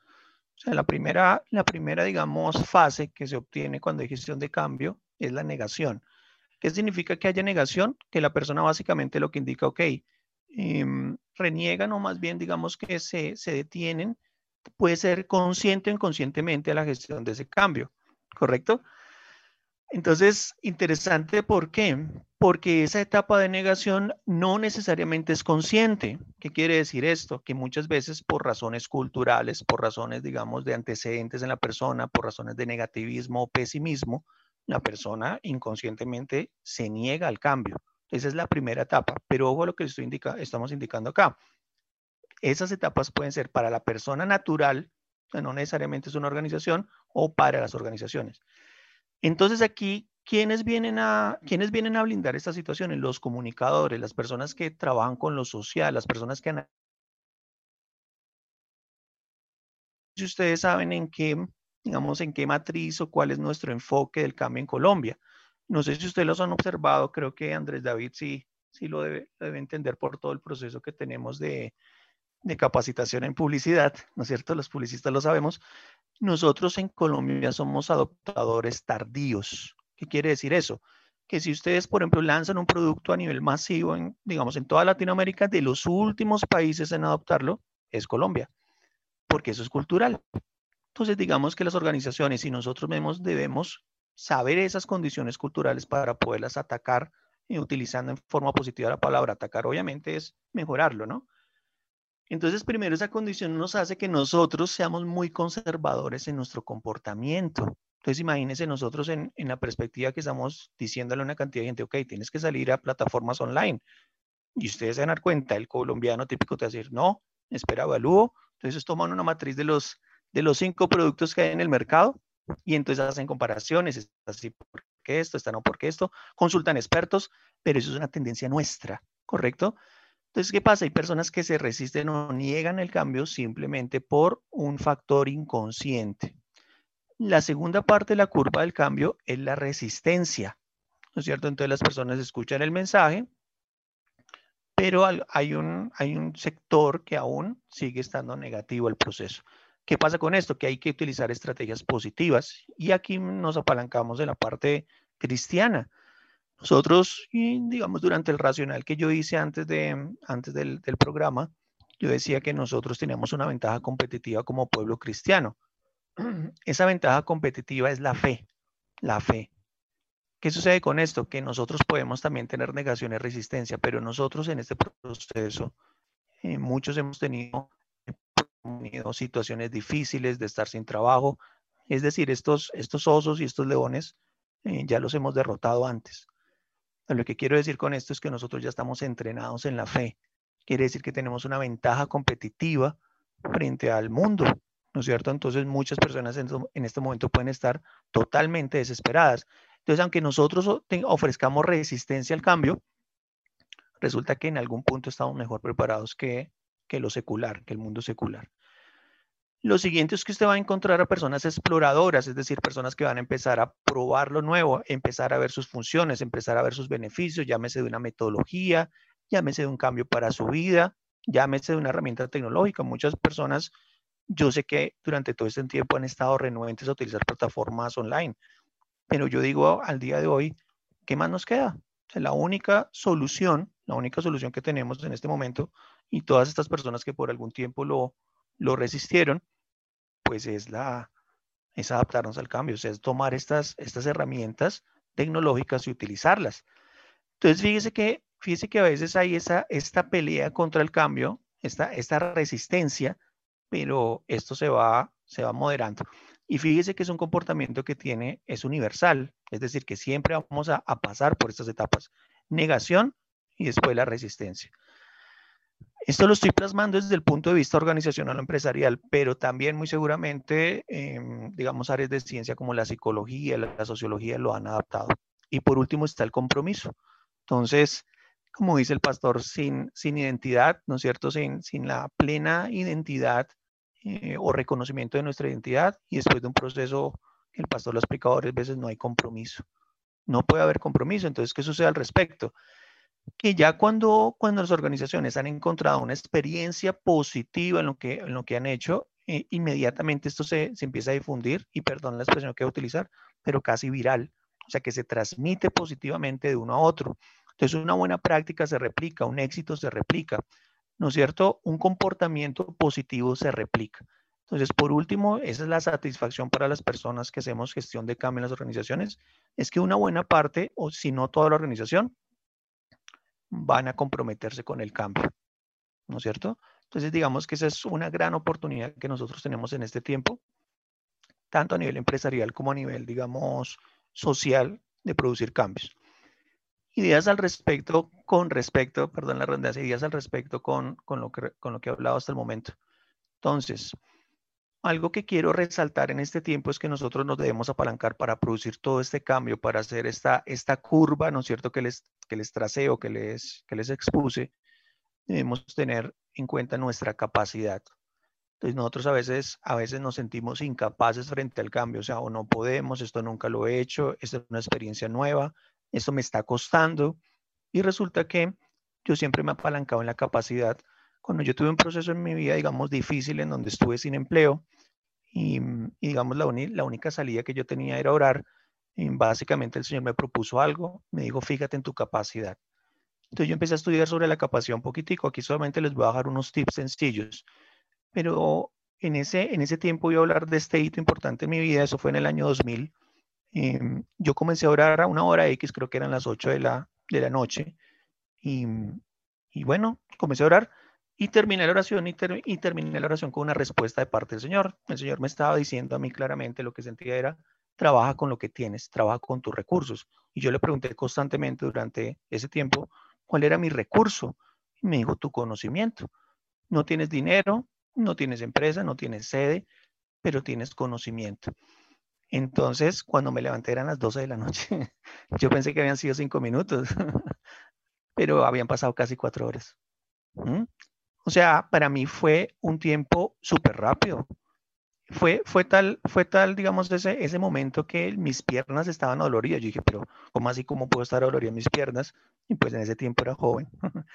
O sea, la primera, la primera, digamos, fase que se obtiene cuando hay gestión de cambio es la negación. ¿Qué significa que haya negación? Que la persona básicamente lo que indica, ok, em, reniegan o más bien, digamos, que se, se detienen, puede ser consciente o inconscientemente a la gestión de ese cambio, ¿correcto? Entonces, interesante, ¿por qué? Porque esa etapa de negación no necesariamente es consciente. ¿Qué quiere decir esto? Que muchas veces por razones culturales, por razones, digamos, de antecedentes en la persona, por razones de negativismo o pesimismo, la persona inconscientemente se niega al cambio. Esa es la primera etapa. Pero ojo a lo que estoy indica, estamos indicando acá. Esas etapas pueden ser para la persona natural, no necesariamente es una organización, o para las organizaciones. Entonces aquí, ¿quiénes vienen a, ¿quiénes vienen a blindar estas situaciones? Los comunicadores, las personas que trabajan con lo social, las personas que. Si ustedes saben en qué, digamos, en qué matriz o cuál es nuestro enfoque del cambio en Colombia. No sé si ustedes los han observado, creo que Andrés David sí, sí lo debe, debe entender por todo el proceso que tenemos de, de capacitación en publicidad, ¿no es cierto? Los publicistas lo sabemos, nosotros en Colombia somos adoptadores tardíos. ¿Qué quiere decir eso? que si ustedes, por ejemplo, lanzan un producto a nivel masivo, en, digamos, en toda Latinoamérica, de los últimos países en adoptarlo es Colombia, porque eso es cultural. Entonces, digamos que las organizaciones y nosotros mismos debemos saber esas condiciones culturales para poderlas atacar, y utilizando en forma positiva la palabra atacar, obviamente es mejorarlo, ¿no? Entonces, primero, esa condición nos hace que nosotros seamos muy conservadores en nuestro comportamiento. Entonces, imagínense nosotros en, la perspectiva que estamos diciéndole a una cantidad de gente, ok, tienes que salir a plataformas online. Y ustedes se van cuenta, el colombiano típico te va a decir, no, espera, evalúo. Entonces, toman una matriz de los, de los cinco productos que hay en el mercado y entonces hacen comparaciones, está así porque esto, está no porque esto, consultan expertos, pero eso es una tendencia nuestra, ¿correcto? Entonces, ¿qué pasa? Hay personas que se resisten o niegan el cambio simplemente por un factor inconsciente. La segunda parte de la curva del cambio es la resistencia, ¿no es cierto? Entonces las personas escuchan el mensaje, pero hay un, hay un sector que aún sigue estando negativo al proceso. ¿Qué pasa con esto? Que hay que utilizar estrategias positivas y aquí nos apalancamos de la parte cristiana. Nosotros, digamos, durante el racional que yo hice antes, de, antes del, programa, yo decía que nosotros teníamos una ventaja competitiva como pueblo cristiano. Esa ventaja competitiva es la fe, la fe. ¿Qué sucede con esto? Que nosotros podemos también tener negaciones, resistencia, pero nosotros en este proceso, eh, muchos hemos tenido, tenido, situaciones difíciles de estar sin trabajo. Es decir, estos, estos osos y estos leones eh, ya los hemos derrotado antes. Lo que quiero decir con esto es que nosotros ya estamos entrenados en la fe. Quiere decir que tenemos una ventaja competitiva frente al mundo, ¿no es cierto? Entonces muchas personas en, este momento pueden estar totalmente desesperadas. Entonces, aunque nosotros ofrezcamos resistencia al cambio, resulta que en algún punto estamos mejor preparados que, que lo secular, que el mundo secular. Lo siguiente es que usted va a encontrar a personas exploradoras, es decir, personas que van a empezar a probar lo nuevo, empezar a ver sus funciones, empezar a ver sus beneficios, llámese de una metodología, llámese de un cambio para su vida, llámese de una herramienta tecnológica. Muchas personas yo sé que durante todo este tiempo han estado renuentes a utilizar plataformas online, pero yo digo al día de hoy, ¿qué más nos queda? la única solución, la única solución que tenemos en este momento, y todas estas personas que por algún tiempo lo, lo resistieron, pues es, la, es adaptarnos al cambio, o sea, es tomar estas, estas herramientas tecnológicas y utilizarlas. Entonces, fíjese que, fíjese que a veces hay esa, esta pelea contra el cambio, esta, esta resistencia, pero esto se va, se va moderando. Y fíjese que es un comportamiento que tiene, es universal, es decir, que siempre vamos a, pasar por estas etapas. Negación y después la resistencia. Esto lo estoy plasmando desde el punto de vista organizacional o empresarial, pero también muy seguramente, em, digamos, áreas de ciencia como la psicología, la, la, sociología lo han adaptado. Y por último está el compromiso. Entonces, como dice el pastor, sin, sin identidad, ¿no es cierto? Sin, sin la plena identidad eh, o reconocimiento de nuestra identidad y después de un proceso que el pastor lo ha explicado varias veces, no hay compromiso. No puede haber compromiso. Entonces, ¿qué sucede al respecto? Que ya cuando, cuando las organizaciones han encontrado una experiencia positiva en lo que, en lo que han hecho, eh, inmediatamente esto se, se empieza a difundir, y perdón la expresión que voy a utilizar, pero casi viral. O sea, que se transmite positivamente de uno a otro. Entonces, una buena práctica se replica, un éxito se replica, ¿no es cierto? Un comportamiento positivo se replica. Entonces, por último, esa es la satisfacción para las personas que hacemos gestión de cambio en las organizaciones, es que una buena parte, o si no toda la organización, van a comprometerse con el cambio, ¿no es cierto? Entonces, digamos que esa es una gran oportunidad que nosotros tenemos en este tiempo, tanto a nivel empresarial como a nivel, digamos, social, de producir cambios ideas al respecto, con respecto, perdón la redundancia, ideas al respecto con, con, lo que, con lo que he hablado hasta el momento. Entonces, algo que quiero resaltar en este tiempo es que nosotros nos debemos apalancar para producir todo este cambio, para hacer esta, esta curva, ¿no es cierto?, que les, que les tracé o que les, que les expuse. Debemos tener en cuenta nuestra capacidad. Entonces nosotros a veces, a veces nos sentimos incapaces frente al cambio, o sea, o no podemos, esto nunca lo he hecho, esta es una experiencia nueva, esto me está costando. Y resulta que yo siempre me he apalancado en la capacidad. Cuando yo tuve un proceso en mi vida, digamos, difícil, en donde estuve sin empleo, y, digamos, la, la única salida que yo tenía era orar, Y básicamente el Señor me propuso algo, me dijo, fíjate en tu capacidad. Entonces yo empecé a estudiar sobre la capacidad un poquitico. Aquí solamente les voy a dejar unos tips sencillos. Pero en ese, en ese tiempo voy a hablar de este hito importante en mi vida. Eso fue en el año 2000. Em, yo comencé a orar a una hora X, creo que eran las 8 de la, de la noche. Y, y bueno, comencé a orar y terminé la oración y, terminé la oración con una respuesta de parte del Señor. El Señor me estaba diciendo a mí claramente lo que sentía era, trabaja con lo que tienes, trabaja con tus recursos. Y yo le pregunté constantemente durante ese tiempo, ¿cuál era mi recurso? Y me dijo, tu conocimiento. No tienes dinero, no tienes empresa, no tienes sede, pero tienes conocimiento. Entonces, cuando me levanté eran las 12 de la noche. Yo pensé que habían sido cinco minutos, pero habían pasado casi cuatro horas. ¿Mm? O sea, para mí fue un tiempo súper rápido. Fue, fue, tal, fue tal, digamos, ese, ese momento que mis piernas estaban doloridas. Yo dije, pero ¿cómo así? ¿Cómo puedo estar dolorida mis piernas? Y pues en ese tiempo era joven. o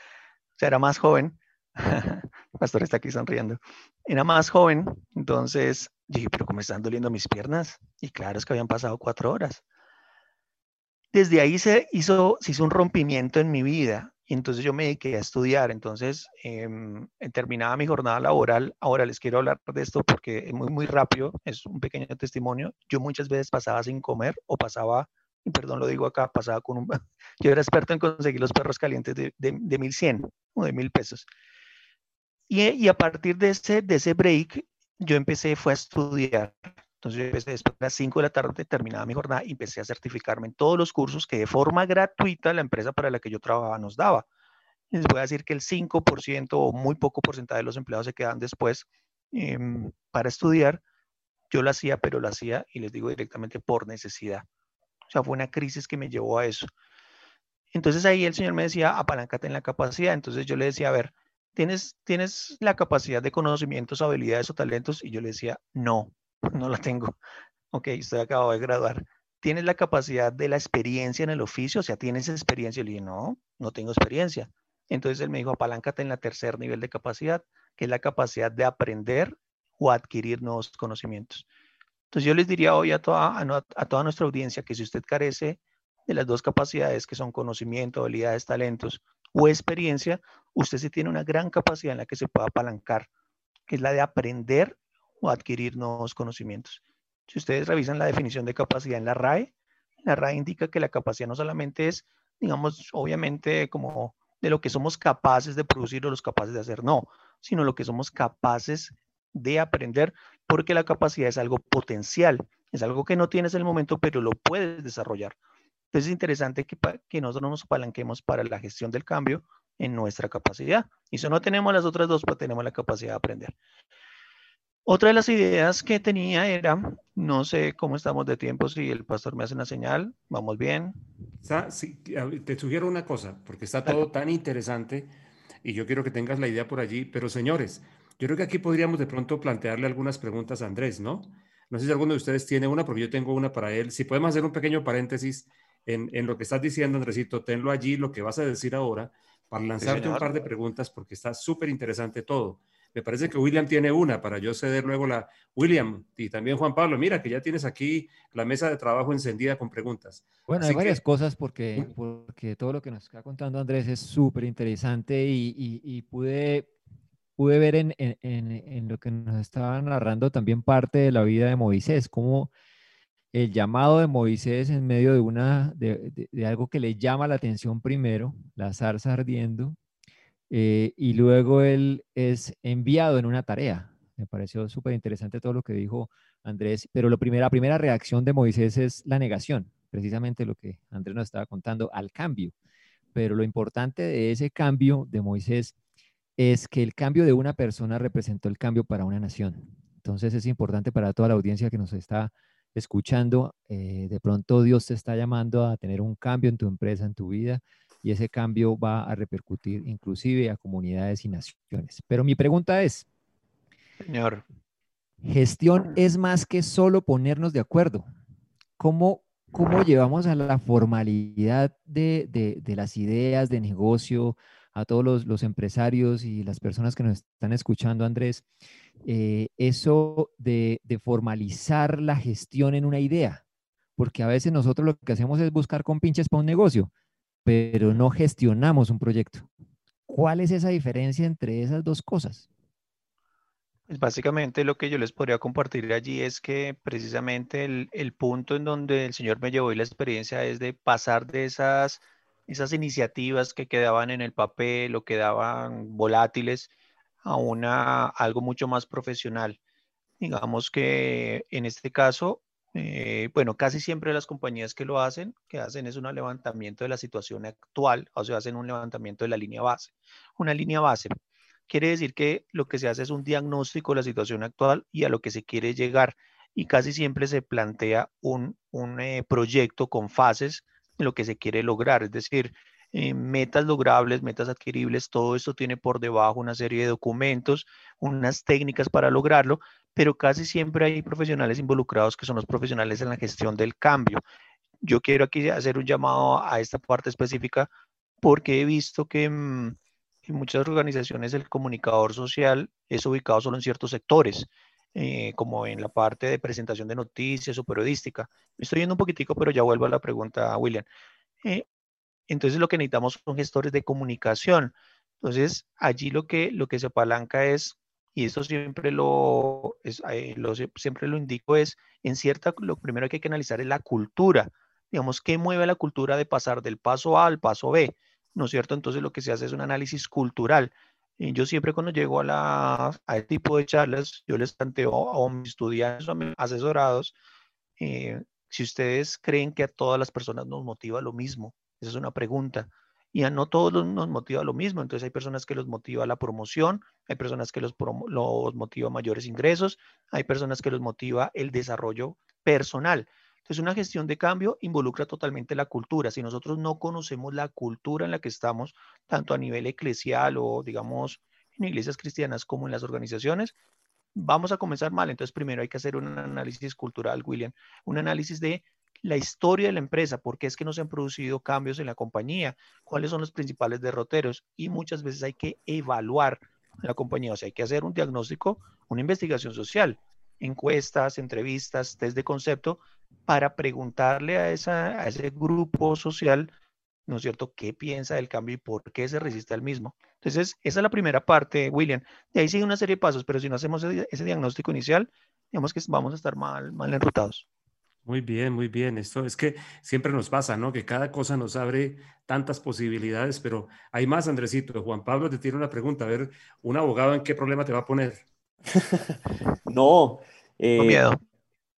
sea, era más joven. Pastor está aquí sonriendo. Era más joven, entonces dije, pero ¿cómo están doliendo mis piernas? Y claro, es que habían pasado cuatro horas. Desde ahí se hizo, se hizo un rompimiento en mi vida. Y entonces yo me dediqué a estudiar. Entonces em, terminaba mi jornada laboral. Ahora les quiero hablar de esto porque es muy, muy rápido. Es un pequeño testimonio. Yo muchas veces pasaba sin comer o pasaba, y perdón lo digo acá, pasaba con un... Yo era experto en conseguir los perros calientes de, de, de 1100 o de 1000 pesos. Y, a partir de ese, de ese break, yo empecé, fue a estudiar. Entonces yo empecé después de las 5 de la tarde, terminaba mi jornada y empecé a certificarme en todos los cursos que de forma gratuita la empresa para la que yo trabajaba nos daba. Les voy a decir que el 5% o muy poco porcentaje de los empleados se quedan después em, para estudiar. Yo lo hacía, pero lo hacía, y les digo directamente, por necesidad. O sea, fue una crisis que me llevó a eso. Entonces ahí el Señor me decía, apalancate en la capacidad. Entonces yo le decía, a ver, ¿tienes, ¿tienes la capacidad de conocimientos, habilidades o talentos? Y yo le decía, no, no la tengo. Ok, estoy acabado de graduar. ¿Tienes la capacidad de la experiencia en el oficio? O sea, ¿tienes experiencia? Y le dije, no, no tengo experiencia. Entonces él me dijo, apaláncate en la tercer nivel de capacidad, que es la capacidad de aprender o adquirir nuevos conocimientos. Entonces yo les diría hoy a toda, a toda nuestra audiencia que si usted carece de las dos capacidades que son conocimiento, habilidades, talentos o experiencia, usted sí tiene una gran capacidad en la que se puede apalancar, que es la de aprender o adquirir nuevos conocimientos. Si ustedes revisan la definición de capacidad en la RAE, la RAE indica que la capacidad no solamente es, digamos, obviamente como de lo que somos capaces de producir o los capaces de hacer, no, sino lo que somos capaces de aprender, porque la capacidad es algo potencial, es algo que no tienes en el momento, pero lo puedes desarrollar. Entonces es interesante que, que nosotros nos apalanquemos para la gestión del cambio en nuestra capacidad. Y si no tenemos las otras dos, pues tenemos la capacidad de aprender. Otra de las ideas que tenía era, no sé cómo estamos de tiempo, si el pastor me hace una señal, vamos bien. te sugiero una cosa, porque está todo tan interesante y yo quiero que tengas la idea por allí, pero señores, yo creo que aquí podríamos de pronto plantearle algunas preguntas a Andrés, ¿no? No sé si alguno de ustedes tiene una, porque yo tengo una para él. Si podemos hacer un pequeño paréntesis en, lo que estás diciendo, Andresito, tenlo allí, lo que vas a decir ahora, para lanzarte un par de preguntas, porque está súper interesante todo. Me parece que William tiene una para yo ceder luego la. William y también Juan Pablo, mira que ya tienes aquí la mesa de trabajo encendida con preguntas. Bueno, hay varias cosas porque, porque todo lo que nos está contando Andrés es súper interesante y, y, pude, pude ver en, en, en, lo que nos estaba narrando también parte de la vida de Moisés, cómo el llamado de Moisés en medio de, una, de, algo que le llama la atención primero, la zarza ardiendo, eh, y luego él es enviado en una tarea. Me pareció súper interesante todo lo que dijo Andrés, pero lo primera, la primera reacción de Moisés es la negación, precisamente lo que Andrés nos estaba contando, al cambio. Pero lo importante de ese cambio de Moisés es que el cambio de una persona representó el cambio para una nación. Entonces es importante para toda la audiencia que nos está escuchando, eh, de pronto Dios te está llamando a tener un cambio en tu empresa, en tu vida, y ese cambio va a repercutir inclusive a comunidades y naciones. Pero mi pregunta es, Señor, gestión es más que solo ponernos de acuerdo. ¿Cómo, cómo llevamos a la formalidad de, de, de las ideas de negocio, a todos los, los, empresarios y las personas que nos están escuchando, Andrés, eh, eso de, de, formalizar la gestión en una idea, porque a veces nosotros lo que hacemos es buscar con pinches para un negocio, pero no gestionamos un proyecto. ¿Cuál es esa diferencia entre esas dos cosas? Pues básicamente lo que yo les podría compartir allí es que precisamente el, el, punto en donde el Señor me llevó y la experiencia es de pasar de esas, esas iniciativas que quedaban en el papel o quedaban volátiles a una, algo mucho más profesional. Digamos que en este caso, eh, bueno, casi siempre las compañías que lo hacen, que hacen es un levantamiento de la situación actual, o sea, hacen un levantamiento de la línea base. Una línea base quiere decir que lo que se hace es un diagnóstico de la situación actual y a lo que se quiere llegar. Y casi siempre se plantea un, eh, proyecto con fases de lo que se quiere lograr, es decir, eh, metas logrables, metas adquiribles, todo esto tiene por debajo una serie de documentos, unas técnicas para lograrlo, pero casi siempre hay profesionales involucrados que son los profesionales en la gestión del cambio. Yo quiero aquí hacer un llamado a esta parte específica porque he visto que mm, en muchas organizaciones el comunicador social es ubicado solo en ciertos sectores. Eh, como en la parte de presentación de noticias o periodística. Me estoy yendo un poquitico, pero ya vuelvo a la pregunta, William. Eh, entonces lo que necesitamos son gestores de comunicación. Entonces allí lo que, lo que se apalanca es, y esto siempre lo, es, eh, siempre lo indico, es en cierta, lo primero que hay que analizar es la cultura. Digamos, ¿qué mueve la cultura de pasar del paso A al paso B? ¿No es cierto? Entonces lo que se hace es un análisis cultural. Yo siempre cuando llego a, la, a este tipo de charlas, yo les planteo a mis estudiantes a mis asesorados, eh, si ustedes creen que a todas las personas nos motiva lo mismo, esa es una pregunta. Y a no todos nos motiva lo mismo. Entonces hay personas que los motiva la promoción, hay personas que los, los motiva mayores ingresos, hay personas que los motiva el desarrollo personal. Entonces una gestión de cambio involucra totalmente la cultura. Si nosotros no conocemos la cultura en la que estamos, tanto a nivel eclesial o digamos en iglesias cristianas como en las organizaciones, vamos a comenzar mal. Entonces primero hay que hacer un análisis cultural, William, un análisis de la historia de la empresa, por qué es que no se han producido cambios en la compañía, cuáles son los principales derroteros y muchas veces hay que evaluar la compañía, o sea, hay que hacer un diagnóstico, una investigación social, encuestas, entrevistas, test de concepto para preguntarle a, esa, a ese grupo social, ¿no es cierto?, qué piensa del cambio y por qué se resiste al mismo. Entonces, esa es la primera parte, William. De ahí sigue una serie de pasos, pero si no hacemos ese, ese diagnóstico inicial, digamos que vamos a estar mal, mal enrutados. Muy bien, muy bien. Esto es que siempre nos pasa, ¿no? Que cada cosa nos abre tantas posibilidades, pero hay más, Andresito. Juan Pablo te tiene una pregunta. A ver, un abogado, ¿en qué problema te va a poner? no. Eh, miedo.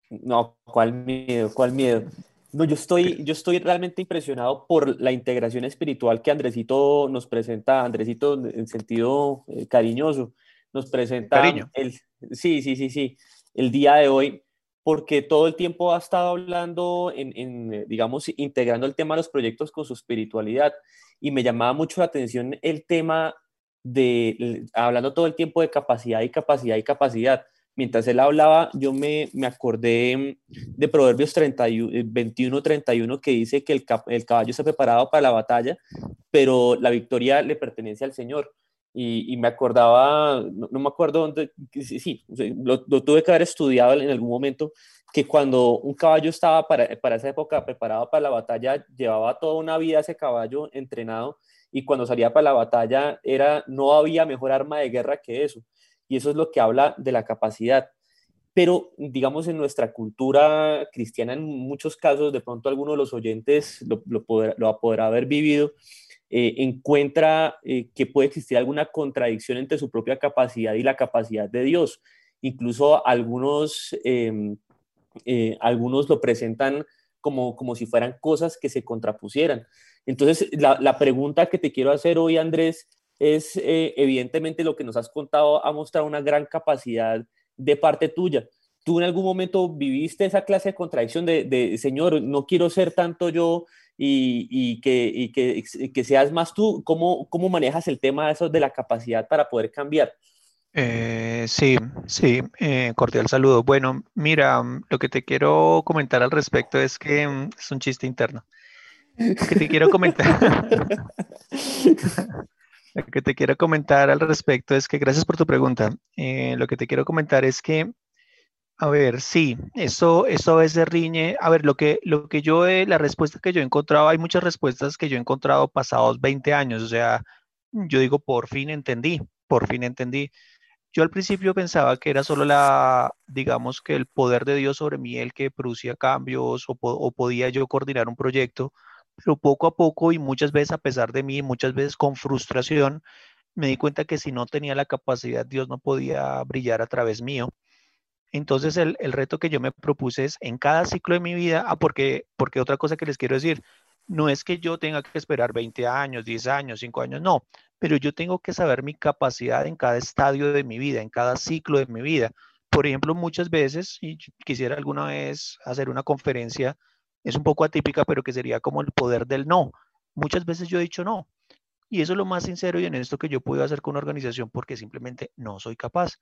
No, ¿cuál miedo? ¿Cuál miedo? No, yo estoy, yo estoy realmente impresionado por la integración espiritual que Andresito nos presenta, Andresito en sentido eh, cariñoso, nos presenta. Cariño. El, sí, sí, sí, sí. El día de hoy porque todo el tiempo ha estado hablando, en, eh, digamos, integrando el tema de los proyectos con su espiritualidad. Y me llamaba mucho la atención el tema de, hablando todo el tiempo de capacidad y capacidad y capacidad. Mientras él hablaba, yo me, me acordé de Proverbios 21, 31, que dice que el, el caballo está preparado para la batalla, pero la victoria le pertenece al Señor. Y, me acordaba, no, me acuerdo dónde, sí, sí lo, tuve que haber estudiado en algún momento, que cuando un caballo estaba para, para esa época preparado para la batalla, llevaba toda una vida ese caballo entrenado y cuando salía para la batalla era, no había mejor arma de guerra que eso. Y eso es lo que habla de la capacidad. Pero, digamos, en nuestra cultura cristiana, en muchos casos, de pronto alguno de los oyentes lo, lo, lo podrá haber vivido, eh, encuentra eh, que puede existir alguna contradicción entre su propia capacidad y la capacidad de Dios. Incluso algunos, em, eh, algunos lo presentan como, como si fueran cosas que se contrapusieran. Entonces, la, la pregunta que te quiero hacer hoy, Andrés, es evidentemente lo que nos has contado ha mostrado una gran capacidad de parte tuya. ¿Tú en algún momento viviste esa clase de contradicción de, de Señor, no quiero ser tanto yo, y, que, que, seas más tú. ¿Cómo, ¿Cómo manejas el tema de, eso, de la capacidad para poder cambiar? Eh, sí, sí, eh, cordial saludo. Bueno, mira, mm, lo que te quiero comentar al respecto es que mm, es un chiste interno. Lo que te quiero comentar. lo que te quiero comentar al respecto es que, gracias por tu pregunta. Eh, lo que te quiero comentar es que A ver, sí, eso, eso a veces riñe. A ver, lo que, lo que yo, he, la respuesta que yo he encontrado, hay muchas respuestas que yo he encontrado pasados 20 años. O sea, yo digo, por fin entendí, por fin entendí. Yo al principio pensaba que era solo la, digamos que el poder de Dios sobre mí el que producía cambios o podía yo coordinar un proyecto, pero poco a poco y muchas veces a pesar de mí, muchas veces con frustración, me di cuenta que si no tenía la capacidad, Dios no podía brillar a través mío. Entonces el, el, reto que yo me propuse es en cada ciclo de mi vida, ah, porque, porque otra cosa que les quiero decir, no es que yo tenga que esperar 20 años, 10 años, 5 años, no, pero yo tengo que saber mi capacidad en cada estadio de mi vida, en cada ciclo de mi vida. Por ejemplo, muchas veces, y quisiera alguna vez hacer una conferencia, es un poco atípica, pero que sería como el poder del no. Muchas veces yo he dicho no. Y eso es lo más sincero y honesto que yo puedo hacer con una organización porque simplemente no soy capaz.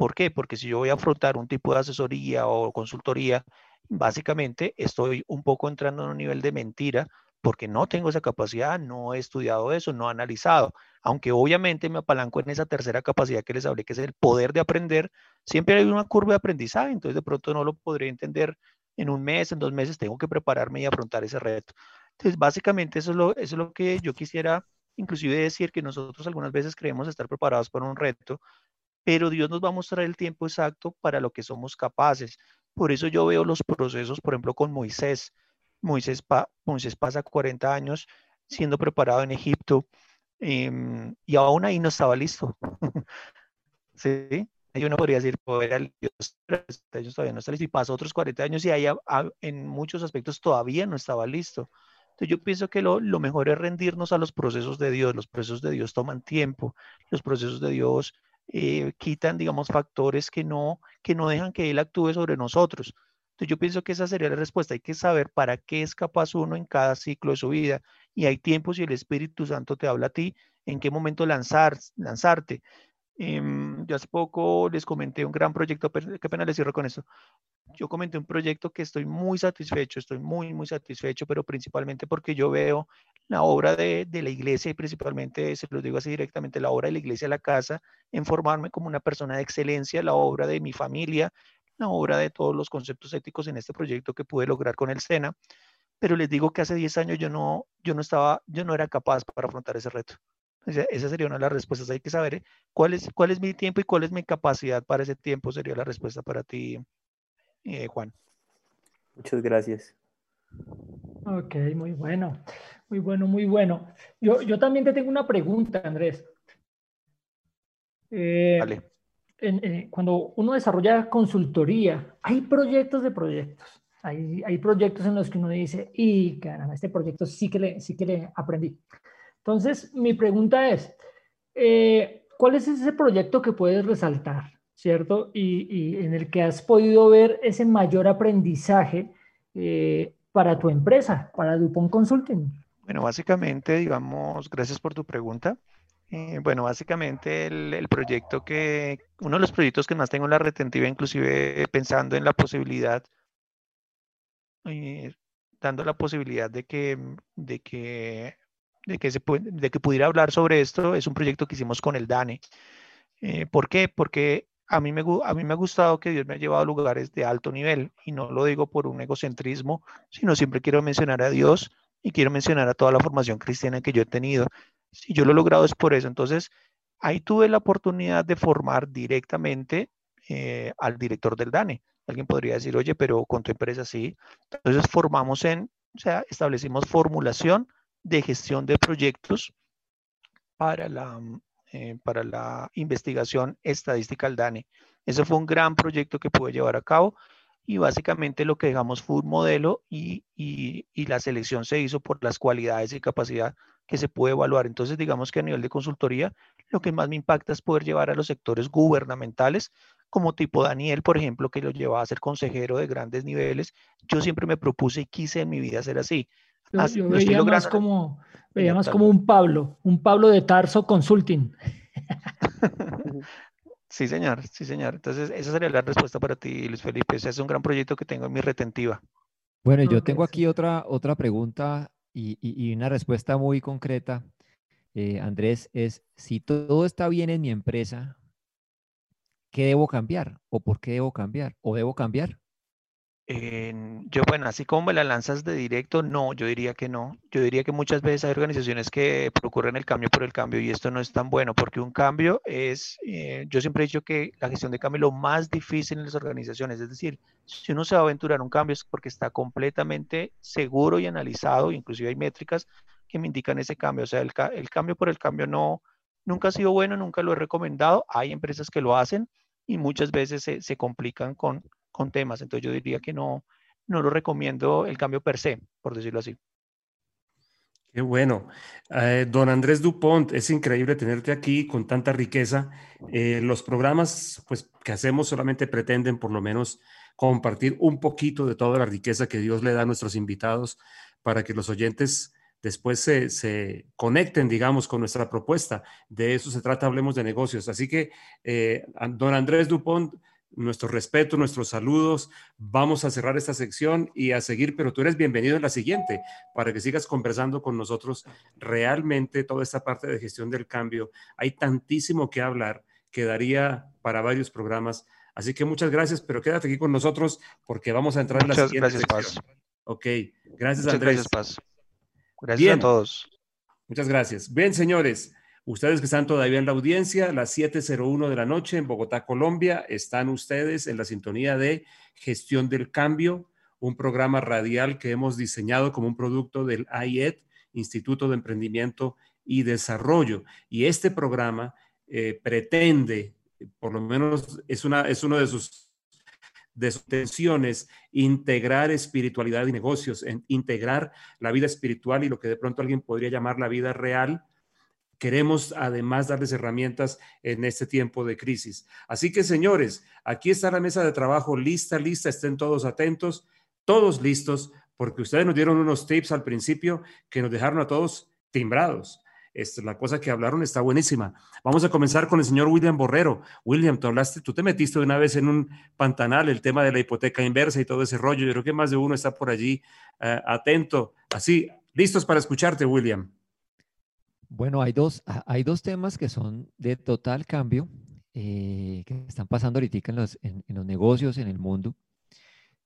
¿Por qué? Porque si yo voy a afrontar un tipo de asesoría o consultoría, básicamente estoy un poco entrando en un nivel de mentira porque no tengo esa capacidad, no he estudiado eso, no he analizado. Aunque obviamente me apalanco en esa tercera capacidad que les hablé, que es el poder de aprender, siempre hay una curva de aprendizaje, entonces de pronto no lo podré entender en un mes, en dos meses, tengo que prepararme y afrontar ese reto. Entonces, básicamente eso es lo, eso es lo que yo quisiera inclusive decir que nosotros algunas veces creemos estar preparados para un reto, pero Dios nos va a mostrar el tiempo exacto para lo que somos capaces. Por eso yo veo los procesos, por ejemplo, con Moisés. Moisés, Moisés pasa 40 años siendo preparado en Egipto em, y aún ahí no estaba listo. ¿Sí? Yo no podría decir, poder Dios, ellos todavía no está listo. Y pasó otros 40 años y ahí en muchos aspectos todavía no estaba listo. Entonces yo pienso que lo mejor es rendirnos a los procesos de Dios. Los procesos de Dios toman tiempo. Los procesos de Dios eh, quitan, digamos, factores que no, que no dejan que Él actúe sobre nosotros. Entonces yo pienso que esa sería la respuesta. Hay que saber para qué es capaz uno en cada ciclo de su vida. Y hay tiempos y el Espíritu Santo te habla a ti en qué momento lanzar, lanzarte. Em, yo hace poco les comenté un gran proyecto, qué pena les cierro con eso. Yo comenté un proyecto que estoy muy satisfecho, estoy muy, muy satisfecho, pero principalmente porque yo veo la obra de, de la iglesia y principalmente, se los digo así directamente, la obra de la iglesia la casa, en formarme como una persona de excelencia, la obra de mi familia, la obra de todos los conceptos éticos en este proyecto que pude lograr con el SENA. Pero les digo que hace 10 años yo no, yo no estaba, yo no era capaz para afrontar ese reto. Esa sería una de las respuestas. Hay que saber cuál es, cuál es mi tiempo y cuál es mi capacidad para ese tiempo, sería la respuesta para ti, eh, Juan. Muchas gracias. Ok, muy bueno, muy bueno, muy bueno. Yo, yo también te tengo una pregunta, Andrés. Eh, vale. Eh, cuando uno desarrolla consultoría, hay proyectos de proyectos. Hay, hay, proyectos en los que uno dice, y caramba, este proyecto sí que le, sí que le aprendí. Entonces, mi pregunta es, eh, ¿cuál es ese proyecto que puedes resaltar, cierto? Y, en el que has podido ver ese mayor aprendizaje para tu empresa, para Dupont Consulting? Bueno, básicamente, digamos, gracias por tu pregunta. Eh, bueno, básicamente el, proyecto que, uno de los proyectos que más tengo en la retentiva, inclusive pensando en la posibilidad, eh, dando la posibilidad de que, de que, de que, se de que pudiera hablar sobre esto, es un proyecto que hicimos con el DANE. Eh, ¿Por qué? Porque a mí, me, a mí me ha gustado que Dios me ha llevado a lugares de alto nivel y no lo digo por un egocentrismo, sino siempre quiero mencionar a Dios y quiero mencionar a toda la formación cristiana que yo he tenido. Si yo lo he logrado es por eso. Entonces, ahí tuve la oportunidad de formar directamente eh, al director del DANE. Alguien podría decir, oye, pero con tu empresa sí. Entonces, formamos en, o sea, establecimos formulación de gestión de proyectos para la, eh, para la investigación estadística al DANE. Ese fue un gran proyecto que pude llevar a cabo y básicamente lo que dejamos fue un modelo y, y, la selección se hizo por las cualidades y capacidad que se puede evaluar. Entonces, digamos que a nivel de consultoría, lo que más me impacta es poder llevar a los sectores gubernamentales, como tipo Daniel, por ejemplo, que lo llevaba a ser consejero de grandes niveles. Yo siempre me propuse y quise en mi vida ser así. Yo, veía, más como, veía más como un Pablo, un Pablo de Tarso Consulting. sí, señor, sí, señor. Entonces, esa sería la respuesta para ti, Luis Felipe. Ese es un gran proyecto que tengo en mi retentiva. Bueno, yo tengo aquí otra, otra pregunta y, y, una respuesta muy concreta. Eh, Andrés, es si todo está bien en mi empresa, ¿qué debo cambiar? ¿O por qué debo cambiar? ¿O debo cambiar? Yo, bueno, así como me la lanzas de directo, no, yo diría que no. Yo diría que muchas veces hay organizaciones que procuran el cambio por el cambio y esto no es tan bueno porque un cambio es, eh, yo siempre he dicho que la gestión de cambio es lo más difícil en las organizaciones. Es decir, si uno se va a aventurar un cambio es porque está completamente seguro y analizado, inclusive hay métricas que me indican ese cambio. O sea, el, el cambio por el cambio no, nunca ha sido bueno, nunca lo he recomendado. Hay empresas que lo hacen y muchas veces se complican con con temas. Entonces yo diría que no, no lo recomiendo el cambio per se, por decirlo así. Qué bueno. Eh, don Andrés Dupont, es increíble tenerte aquí con tanta riqueza. Eh, los programas pues, que hacemos solamente pretenden por lo menos compartir un poquito de toda la riqueza que Dios le da a nuestros invitados para que los oyentes después se, se conecten, digamos, con nuestra propuesta. De eso se trata, hablemos de negocios. Así que, eh, don Andrés Dupont, nuestro respeto, nuestros saludos. Vamos a cerrar esta sección y a seguir, pero tú eres bienvenido en la siguiente para que sigas conversando con nosotros. Realmente toda esta parte de gestión del cambio, hay tantísimo que hablar, quedaría para varios programas. Así que muchas gracias, pero quédate aquí con nosotros porque vamos a entrar en la siguiente gracias, sección. Paz. Ok, gracias Muchas Andrés. Gracias, Paz. Gracias a todos. Muchas gracias. Bien, señores, Ustedes que están todavía en la audiencia, las 7.01 de la noche en Bogotá, Colombia, están ustedes en la sintonía de Gestión del Cambio, un programa radial que hemos diseñado como un producto del IED, Instituto de Emprendimiento y Desarrollo. Y este programa eh, pretende, por lo menos es, una, es uno de sus de sus tensiones, integrar espiritualidad y negocios, integrar la vida espiritual y lo que de pronto alguien podría llamar la vida real queremos además darles herramientas en este tiempo de crisis. Así que, señores, aquí está la mesa de trabajo lista, lista, estén todos atentos, todos listos, porque ustedes nos dieron unos tips al principio que nos dejaron a todos timbrados. Esta, la cosa que hablaron está buenísima. Vamos a comenzar con el señor William Borrero. William, tú hablaste, tú te metiste una vez en un pantanal el tema de la hipoteca inversa y todo ese rollo. Yo creo que más de uno está por allí uh, atento. Así, listos para escucharte, William. Bueno, hay dos, hay dos temas que son de total cambio, eh, que están pasando ahorita en los, en, los negocios, en el mundo.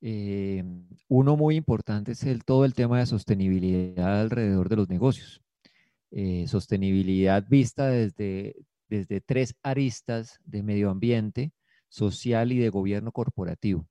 Eh, uno muy importante es el, todo el tema de sostenibilidad alrededor de los negocios. Eh, sostenibilidad vista desde, desde tres aristas de medio ambiente, social y de gobierno corporativo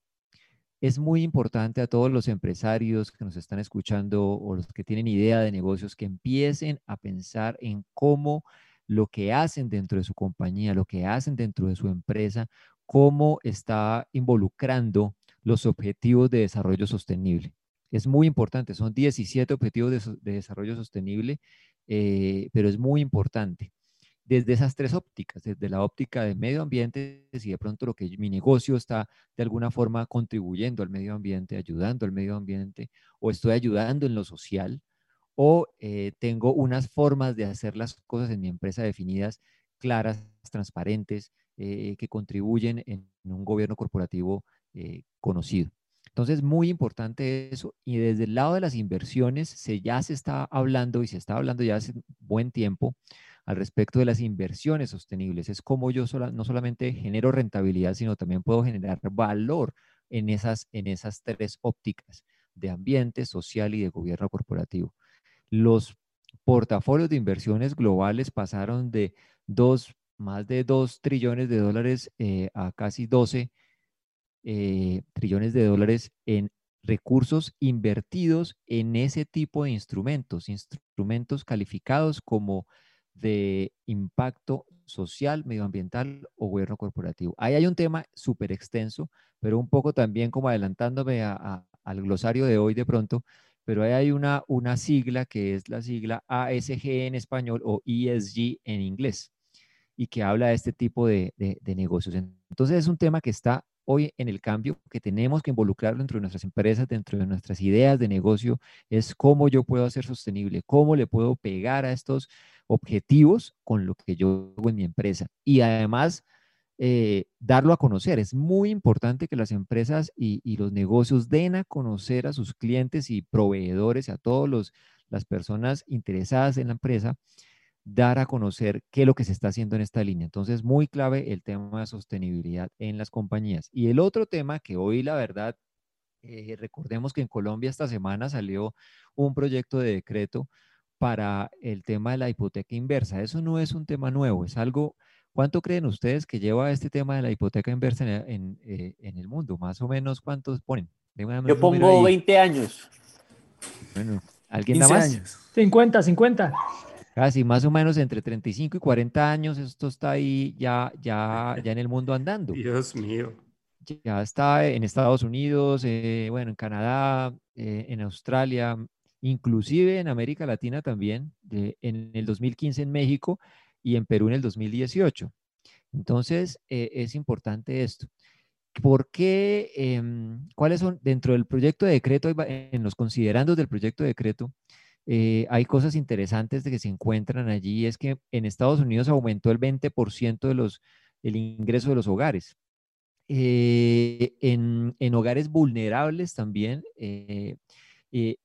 es muy importante a todos los empresarios que nos están escuchando o los que tienen idea de negocios que empiecen a pensar en cómo lo que hacen dentro de su compañía, lo que hacen dentro de su empresa, cómo está involucrando los objetivos de desarrollo sostenible. Es muy importante, son 17 objetivos de, de desarrollo sostenible, eh, pero es muy importante desde esas tres ópticas, desde la óptica del medio ambiente, si de pronto lo que mi negocio está de alguna forma contribuyendo al medio ambiente, ayudando al medio ambiente, o estoy ayudando en lo social, o eh, tengo unas formas de hacer las cosas en mi empresa definidas, claras, transparentes, eh, que contribuyen en un gobierno corporativo eh, conocido. Entonces, muy importante eso. Y desde el lado de las inversiones, se, ya se está hablando y se está hablando ya hace buen tiempo al respecto de las inversiones sostenibles. Es como yo no solamente genero rentabilidad, sino también puedo generar valor en esas, en esas tres ópticas de ambiente, social y de gobierno corporativo. Los portafolios de inversiones globales pasaron de dos, más de 2 trillones de dólares eh, a casi 12 eh, trillones de dólares en recursos invertidos en ese tipo de instrumentos, instrumentos calificados como de impacto social, medioambiental o gobierno corporativo. Ahí hay un tema súper extenso, pero un poco también como adelantándome al glosario de hoy de pronto, pero ahí hay una, una sigla que es la sigla ASG en español o ESG en inglés y que habla de este tipo de, de negocios. Entonces es un tema que está hoy en el cambio, que tenemos que involucrarlo dentro de nuestras empresas, dentro de nuestras ideas de negocio, es cómo yo puedo hacer sostenible, cómo le puedo pegar a estos objetivos con lo que yo hago en mi empresa. Y además, eh, darlo a conocer. Es muy importante que las empresas y, y, los negocios den a conocer a sus clientes y proveedores, a todas las personas interesadas en la empresa, dar a conocer qué es lo que se está haciendo en esta línea. Entonces, muy clave el tema de sostenibilidad en las compañías. Y el otro tema que hoy, la verdad, eh, recordemos que en Colombia esta semana salió un proyecto de decreto para el tema de la hipoteca inversa. Eso no es un tema nuevo, es algo... ¿Cuánto creen ustedes que lleva este tema de la hipoteca inversa en, eh, el mundo? Más o menos, ¿cuántos ponen? Yo pongo 20 años. Bueno, ¿alguien da más? Años. 50, 50. Casi más o menos entre 35 y 40 años, esto está ahí ya, ya, ya en el mundo andando. Dios mío. Ya está en Estados Unidos, eh, bueno, en Canadá, eh, en Australia, inclusive en América Latina también, en el 2015 en México y en Perú en el 2018. Entonces, eh, es importante esto. ¿Por qué? Em, ¿Cuáles son dentro del proyecto de decreto, en los considerandos del proyecto de decreto? Eh, hay cosas interesantes de que se encuentran allí. Es que en Estados Unidos aumentó el 20% de los, el ingreso de los hogares. Eh, en, hogares vulnerables también eh,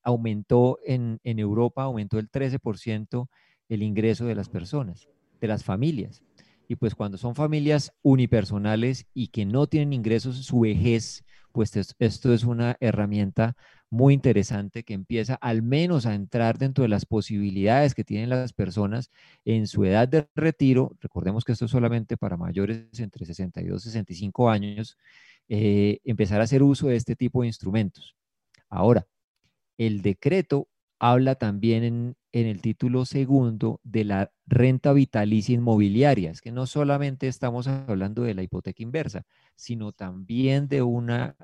aumentó en, en, Europa, aumentó el 13% el ingreso de las personas, de las familias. Y pues cuando son familias unipersonales y que no tienen ingresos, su vejez, pues esto es una herramienta muy interesante que empieza al menos a entrar dentro de las posibilidades que tienen las personas en su edad de retiro. Recordemos que esto es solamente para mayores entre 62 y 65 años, eh, empezar a hacer uso de este tipo de instrumentos. Ahora, el decreto habla también en, en, el título segundo de la renta vitalicia inmobiliaria. Es que no solamente estamos hablando de la hipoteca inversa, sino también de una,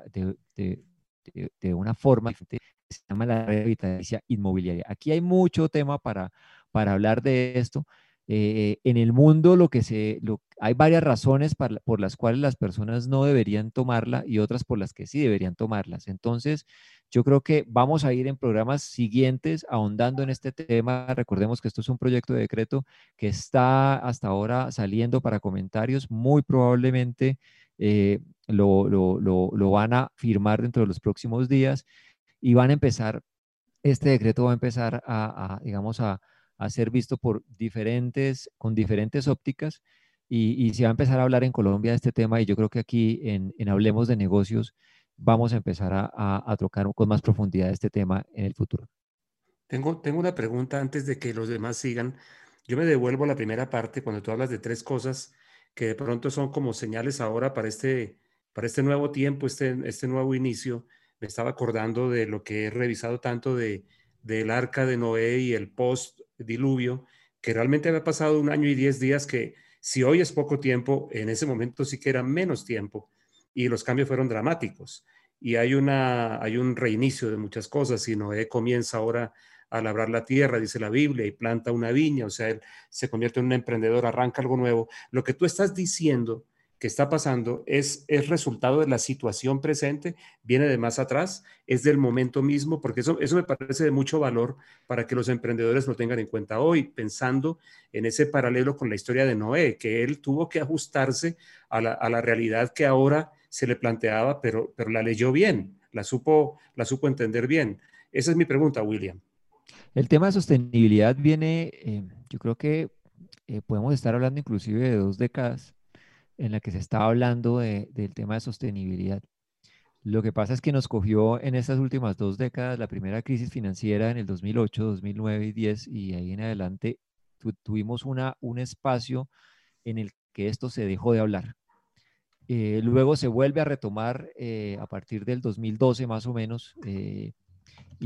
una forma que se llama la revitalización inmobiliaria. Aquí hay mucho tema para, para hablar de esto. Eh, en el mundo lo que se, hay varias razones por las cuales las personas no deberían tomarla y otras por las que sí deberían tomarlas. Entonces, yo creo que vamos a ir en programas siguientes ahondando en este tema. Recordemos que esto es un proyecto de decreto que está hasta ahora saliendo para comentarios. Muy probablemente eh, lo, lo, lo, van a firmar dentro de los próximos días y van a empezar, este decreto va a empezar a, digamos, a, a, ser visto por diferentes, con diferentes ópticas y, y, se va a empezar a hablar en Colombia de este tema y yo creo que aquí en, en Hablemos de Negocios vamos a empezar a, a, tocar con más profundidad este tema en el futuro. Tengo, tengo una pregunta antes de que los demás sigan. Yo me devuelvo a la primera parte cuando tú hablas de tres cosas que de pronto son como señales ahora para este, para este nuevo tiempo, este, este nuevo inicio. Me estaba acordando de lo que he revisado tanto de, del arca de Noé y el post-diluvio, que realmente había pasado un año y diez días que si hoy es poco tiempo, en ese momento sí que era menos tiempo y los cambios fueron dramáticos. Y hay, una, hay un reinicio de muchas cosas y Noé comienza ahora a labrar la tierra, dice la Biblia, y planta una viña, o sea, él se convierte en un emprendedor, arranca algo nuevo. Lo que tú estás diciendo que está pasando es, es resultado de la situación presente, viene de más atrás, es del momento mismo, porque eso, eso me parece de mucho valor para que los emprendedores lo tengan en cuenta hoy, pensando en ese paralelo con la historia de Noé, que él tuvo que ajustarse a la, a la realidad que ahora se le planteaba, pero, pero la leyó bien, la supo, la supo entender bien. Esa es mi pregunta, William. El tema de sostenibilidad viene, eh, yo creo que eh, podemos estar hablando inclusive de dos décadas en la que se estaba hablando del tema de sostenibilidad. Lo que pasa es que nos cogió en estas últimas dos décadas la primera crisis financiera en el 2008, 2009 y 10 y ahí en adelante tuvimos una, un espacio en el que esto se dejó de hablar. Eh, luego se vuelve a retomar a partir del 2012 más o menos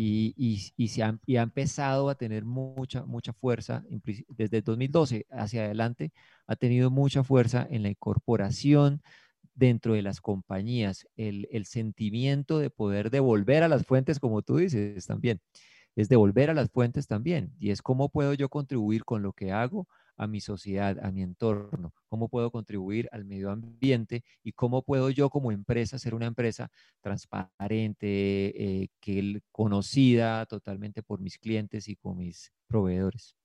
y, se ha, empezado a tener mucha, mucha fuerza, desde el 2012 hacia adelante, ha tenido mucha fuerza en la incorporación dentro de las compañías, el, el sentimiento de poder devolver a las fuentes, como tú dices también, es devolver a las fuentes también, y es cómo puedo yo contribuir con lo que hago a mi sociedad, a mi entorno, cómo puedo contribuir al medio ambiente y cómo puedo yo como empresa ser una empresa transparente, eh, que conocida totalmente por mis clientes y con mis proveedores.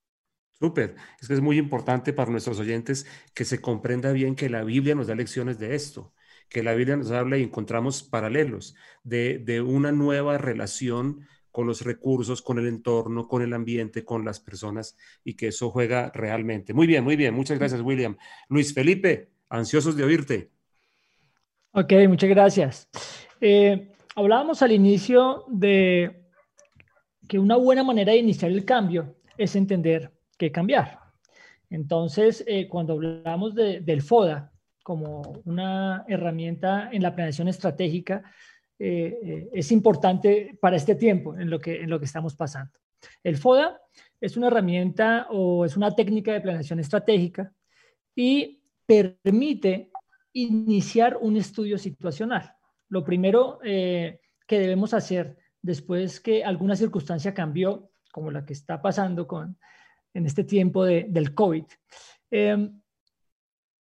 Súper, es que es muy importante para nuestros oyentes que se comprenda bien que la Biblia nos da lecciones de esto, que la Biblia nos habla y encontramos paralelos de, de una nueva relación con los recursos, con el entorno, con el ambiente, con las personas y que eso juega realmente. Muy bien, muy bien. Muchas gracias, William. Luis Felipe, ansiosos de oírte. Ok, muchas gracias. Eh, hablábamos al inicio de que una buena manera de iniciar el cambio es entender qué cambiar. Entonces, eh, cuando hablamos del FODA como una herramienta en la planeación estratégica, eh, eh, es importante para este tiempo en lo, que, en lo que estamos pasando. El FODA es una herramienta o es una técnica de planeación estratégica y permite iniciar un estudio situacional. Lo primero que debemos hacer después que alguna circunstancia cambió, como la que está pasando con, en este tiempo del COVID, em,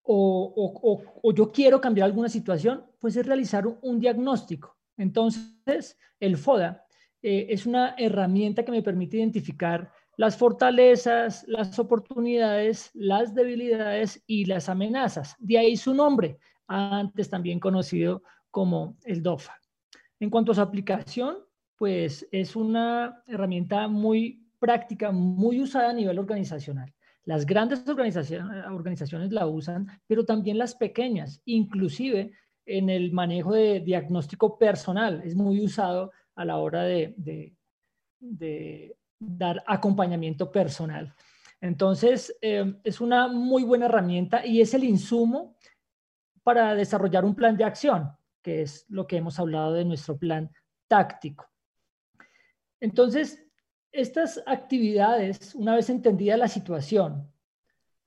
o, yo quiero cambiar alguna situación, pues es realizar un, diagnóstico. Entonces, el FODA eh, es una herramienta que me permite identificar las fortalezas, las oportunidades, las debilidades y las amenazas. De ahí su nombre, antes también conocido como el DOFA. En cuanto a su aplicación, pues es una herramienta muy práctica, muy usada a nivel organizacional. Las grandes organizaciones, organizaciones la usan, pero también las pequeñas, inclusive en el manejo de diagnóstico personal. Es muy usado a la hora de, dar acompañamiento personal. Entonces, eh, es una muy buena herramienta y es el insumo para desarrollar un plan de acción, que es lo que hemos hablado de nuestro plan táctico. Entonces, estas actividades, una vez entendida la situación,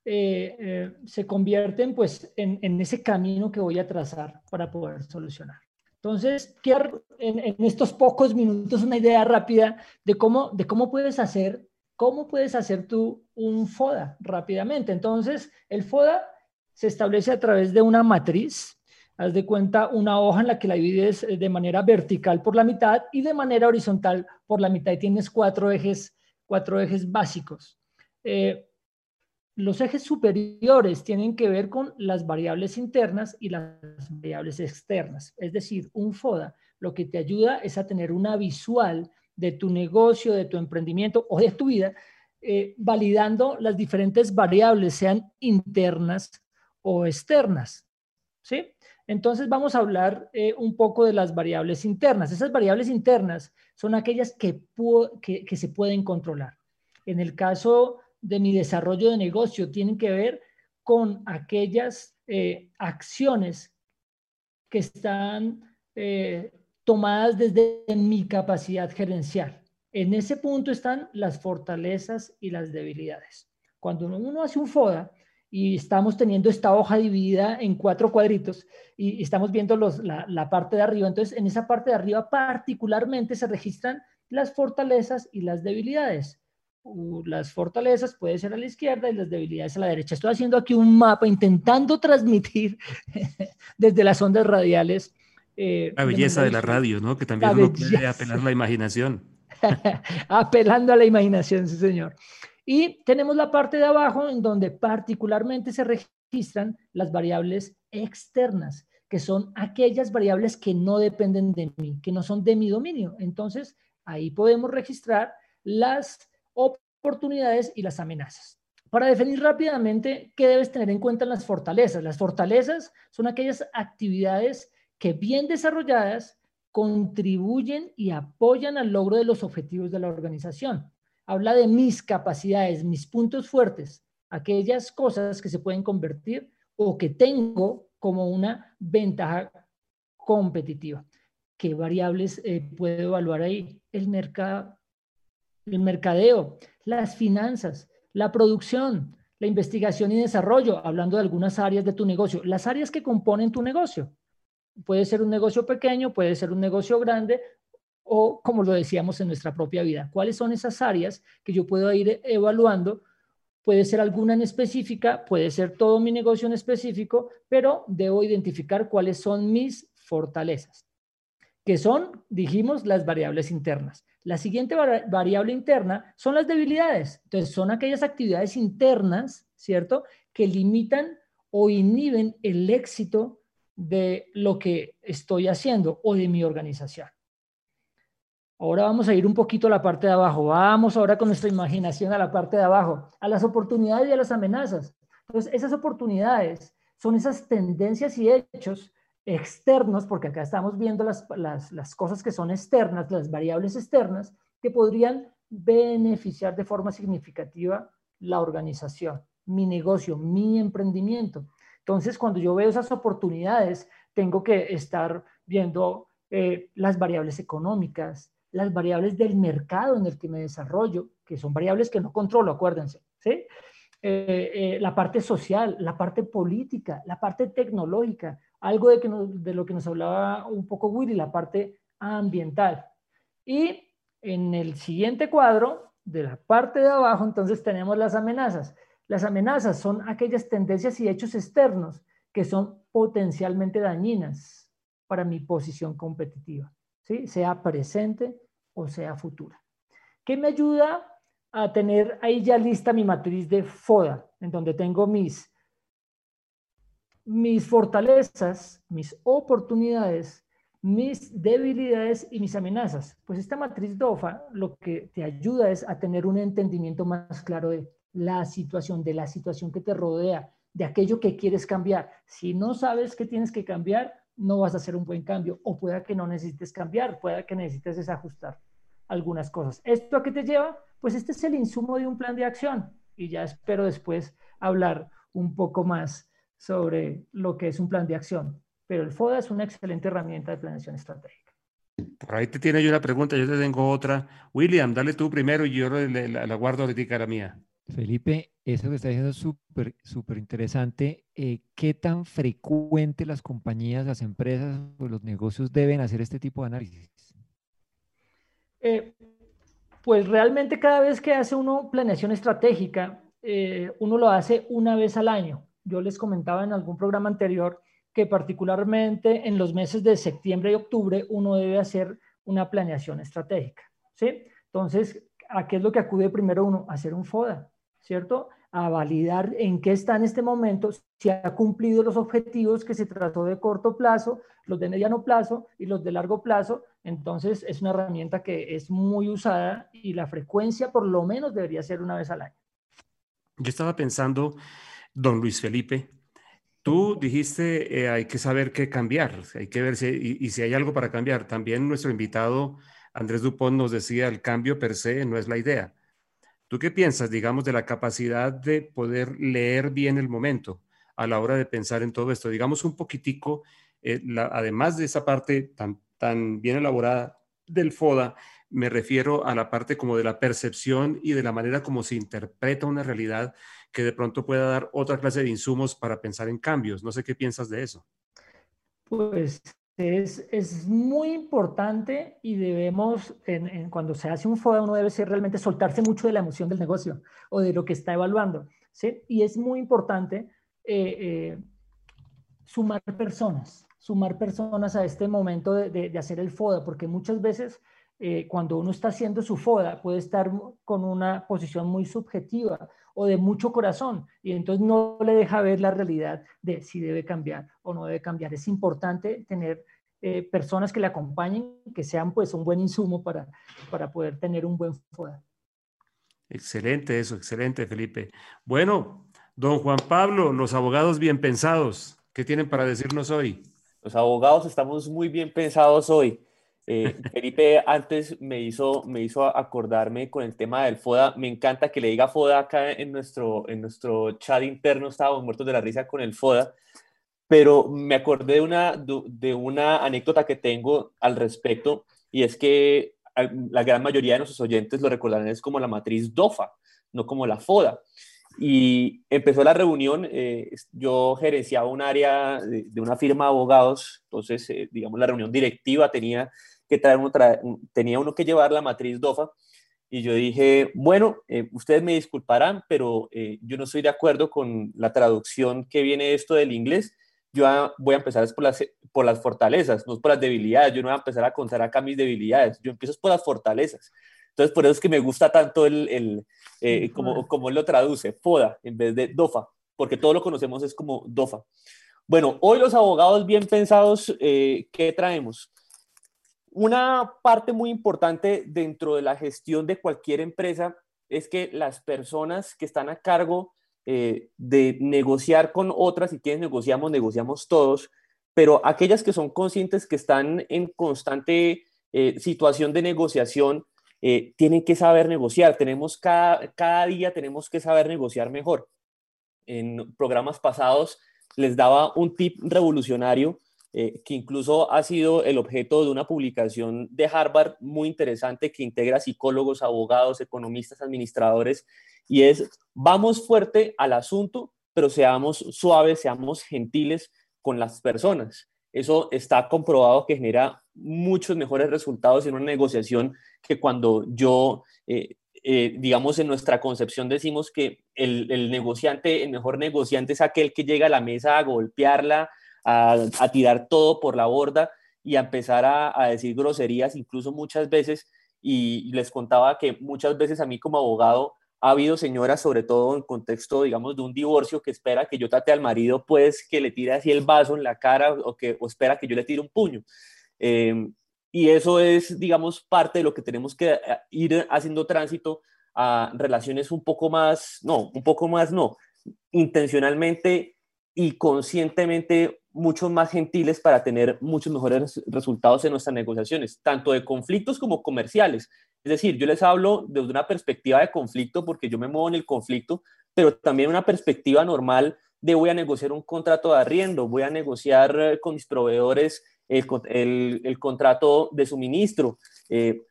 eh, eh, se convierten pues en, ese camino que voy a trazar para poder solucionar. Entonces, quiero en, estos pocos minutos una idea rápida de cómo, de cómo puedes hacer, cómo puedes hacer tú un FODA rápidamente. Entonces, el FODA se establece a través de una matriz haz de cuenta una hoja en la que la divides eh, de manera vertical por la mitad y de manera horizontal por la mitad y tienes cuatro ejes, cuatro ejes básicos. Los ejes superiores tienen que ver con las variables internas y las variables externas. Es decir, un FODA lo que te ayuda es a tener una visual de tu negocio, de tu emprendimiento o de tu vida, eh, validando las diferentes variables, sean internas o externas. ¿Sí? Entonces vamos a hablar eh, un poco de las variables internas. Esas variables internas son aquellas que, que, se pueden controlar. En el caso de mi desarrollo de negocio, tienen que ver con aquellas eh, acciones que están eh, tomadas desde mi capacidad gerencial. En ese punto están las fortalezas y las debilidades. Cuando uno hace un FODA, y estamos teniendo esta hoja dividida en cuatro cuadritos y, estamos viendo los, la, parte de arriba. Entonces, en esa parte de arriba particularmente se registran las fortalezas y las debilidades. Las fortalezas puede ser a la izquierda y las debilidades a la derecha. Estoy haciendo aquí un mapa intentando transmitir desde las ondas radiales. Eh, la belleza de, la radio, ¿no? Que también uno puede apelar a la imaginación. Apelando a la imaginación, sí, señor. Y tenemos la parte de abajo en donde particularmente se registran las variables externas, que son aquellas variables que no dependen de mí, que no son de mi dominio. Entonces, ahí podemos registrar las oportunidades y las amenazas. Para definir rápidamente qué debes tener en cuenta en las fortalezas. Las fortalezas son aquellas actividades que bien desarrolladas contribuyen y apoyan al logro de los objetivos de la organización habla de mis capacidades, mis puntos fuertes, aquellas cosas que se pueden convertir o que tengo como una ventaja competitiva. ¿Qué variables eh, puedo evaluar ahí? El mercado, el mercadeo, las finanzas, la producción, la investigación y desarrollo, hablando de algunas áreas de tu negocio, las áreas que componen tu negocio. Puede ser un negocio pequeño, puede ser un negocio grande o como lo decíamos en nuestra propia vida. ¿Cuáles son esas áreas que yo puedo ir evaluando? Puede ser alguna en específica, puede ser todo mi negocio en específico, pero debo identificar cuáles son mis fortalezas, que son, dijimos, las variables internas. La siguiente variable interna son las debilidades. Entonces, son aquellas actividades internas, ¿cierto?, que limitan o inhiben el éxito de lo que estoy haciendo o de mi organización. Ahora vamos a ir un poquito a la parte de abajo. Vamos ahora con nuestra imaginación a la parte de abajo, a las oportunidades y a las amenazas. Entonces, esas oportunidades son esas tendencias y hechos externos, porque acá estamos viendo las, las, cosas que son externas, las variables externas, que podrían beneficiar de forma significativa la organización, mi negocio, mi emprendimiento. Entonces, cuando yo veo esas oportunidades, tengo que estar viendo eh, las variables económicas, las variables del mercado en el que me desarrollo, que son variables que no controlo, acuérdense, ¿sí? Eh, eh, la parte social, la parte política, la parte tecnológica, algo de, que de lo que nos hablaba un poco Willy, la parte ambiental. Y en el siguiente cuadro, de la parte de abajo, entonces tenemos las amenazas. Las amenazas son aquellas tendencias y hechos externos que son potencialmente dañinas para mi posición competitiva, ¿sí? sea presente o sea futura. ¿Qué me ayuda a tener ahí ya lista mi matriz de FODA, en donde tengo mis, mis fortalezas, mis oportunidades, mis debilidades y mis amenazas. Pues esta matriz DOFA lo que te ayuda es a tener un entendimiento más claro de la situación, de la situación que te rodea, de aquello que quieres cambiar. Si no sabes qué tienes que cambiar, no vas a hacer un buen cambio o pueda que no necesites cambiar, pueda que necesites desajustar algunas cosas. ¿Esto a qué te lleva? Pues este es el insumo de un plan de acción y ya espero después hablar un poco más sobre lo que es un plan de acción. Pero el FODA es una excelente herramienta de planeación estratégica. Por ahí te tiene yo una pregunta, yo te tengo otra. William, dale tú primero y yo la, guardo ahorita la mía. Felipe, eso que está diciendo es súper, súper interesante. Eh, ¿Qué tan frecuente las compañías, las empresas o los negocios deben hacer este tipo de análisis? Eh, pues realmente cada vez que hace uno planeación estratégica, eh, uno lo hace una vez al año. Yo les comentaba en algún programa anterior que particularmente en los meses de septiembre y octubre uno debe hacer una planeación estratégica. ¿sí? Entonces, ¿a qué es lo que acude primero uno? A hacer un FODA. ¿cierto? A validar en qué está en este momento, si ha cumplido los objetivos que se trató de corto plazo, los de mediano plazo y los de largo plazo. Entonces es una herramienta que es muy usada y la frecuencia por lo menos debería ser una vez al año. Yo estaba pensando, don Luis Felipe, tú dijiste eh, hay que saber qué cambiar, hay que ver si, y, si hay algo para cambiar. También nuestro invitado Andrés Dupont nos decía el cambio per se no es la idea ¿Tú qué piensas, digamos, de la capacidad de poder leer bien el momento a la hora de pensar en todo esto? Digamos un poquitico, eh, además de esa parte tan bien elaborada del FODA, me refiero a la parte como de la percepción y de la manera como se interpreta una realidad que de pronto pueda dar otra clase de insumos para pensar en cambios. No sé qué piensas de eso. Pues es, muy importante y debemos, cuando se hace un FODA, uno debe ser realmente soltarse mucho de la emoción del negocio o de lo que está evaluando. ¿sí? Y es muy importante eh, eh, sumar personas, sumar personas a este momento de, de hacer el FODA, porque muchas veces eh, cuando uno está haciendo su FODA puede estar con una posición muy subjetiva o de mucho corazón y entonces no le deja ver la realidad de si debe cambiar o no debe cambiar. Es importante tener eh, personas que le acompañen, que sean pues un buen insumo para, para poder tener un buen FODA. Excelente eso, excelente Felipe. Bueno, don Juan Pablo, los abogados bien pensados, ¿qué tienen para decirnos hoy? Los abogados estamos muy bien pensados hoy. Eh, Felipe antes me hizo, me hizo acordarme con el tema del FODA. Me encanta que le diga FODA acá en nuestro, en nuestro chat interno. Estábamos muertos de la risa con el FODA. Pero me acordé de una, de una anécdota que tengo al respecto y es que la gran mayoría de nuestros oyentes lo recordarán es como la matriz DOFA, no como la FODA. Y empezó la reunión, eh, yo gerenciaba un área de, una firma de abogados, entonces, eh, digamos, la reunión directiva tenía que traer uno, tenía uno que llevar la matriz DOFA. Y yo dije, bueno, eh, ustedes me disculparán, pero eh, yo no estoy de acuerdo con la traducción que viene esto del inglés. Yo voy a empezar por las, por las fortalezas, no por las debilidades. Yo no voy a empezar a contar acá mis debilidades. Yo empiezo por las fortalezas. Entonces, por eso es que me gusta tanto el, el eh, como, como lo traduce, FODA, en vez de DOFA, porque todo lo conocemos es como DOFA. Bueno, hoy los abogados bien pensados, ¿qué traemos? una parte muy importante dentro de la gestión de cualquier empresa es que las personas que están a cargo eh, de negociar con otras, y quienes negociamos, negociamos todos, pero aquellas que son conscientes que están en constante eh, situación de negociación, eh, tienen que saber negociar. Tenemos cada, cada día tenemos que saber negociar mejor. En programas pasados les daba un tip revolucionario eh, que incluso ha sido el objeto de una publicación de Harvard muy interesante que integra psicólogos, abogados, economistas, administradores, y es, vamos fuerte al asunto, pero seamos suaves, seamos gentiles con las personas. Eso está comprobado que genera muchos mejores resultados en una negociación que cuando yo, eh, eh, digamos, en nuestra concepción decimos que el, el, negociante, el mejor negociante es aquel que llega a la mesa a golpearla, a, tirar todo por la borda y a empezar a, a decir groserías, incluso muchas veces. Y les contaba que muchas veces a mí como abogado ha habido señoras, sobre todo en contexto, digamos, de un divorcio, que espera que yo trate al marido, pues, que le tire así el vaso en la cara o que o espera que yo le tire un puño. Eh, y eso es, digamos, parte de lo que tenemos que eh, ir haciendo tránsito a relaciones un poco más, no, un poco más no, intencionalmente y conscientemente mucho más gentiles para tener muchos mejores resultados en nuestras negociaciones, tanto de conflictos como comerciales. Es decir, yo les hablo desde una perspectiva de conflicto porque yo me muevo en el conflicto, pero también una perspectiva normal de voy a negociar un contrato de arriendo, voy a negociar eh, con mis proveedores el, el, contrato de suministro. Eh,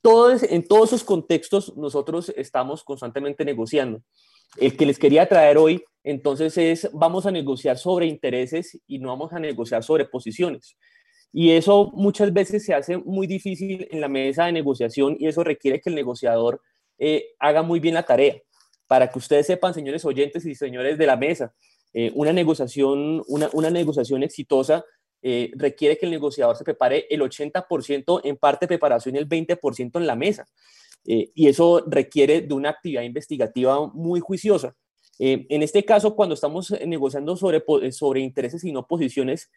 todos, en todos esos contextos nosotros estamos constantemente negociando. El que les quería traer hoy, entonces, es vamos a negociar sobre intereses y no vamos a negociar sobre posiciones. Y eso muchas veces se hace muy difícil en la mesa de negociación y eso requiere que el negociador eh, haga muy bien la tarea. Para que ustedes sepan, señores oyentes y señores de la mesa, eh, una, negociación, una, una negociación exitosa eh, requiere que el negociador se prepare el 80% en parte de preparación y el 20% en la mesa. Eh, y eso requiere de una actividad investigativa muy juiciosa. Eh, en este caso, cuando estamos negociando sobre, sobre intereses y no posiciones,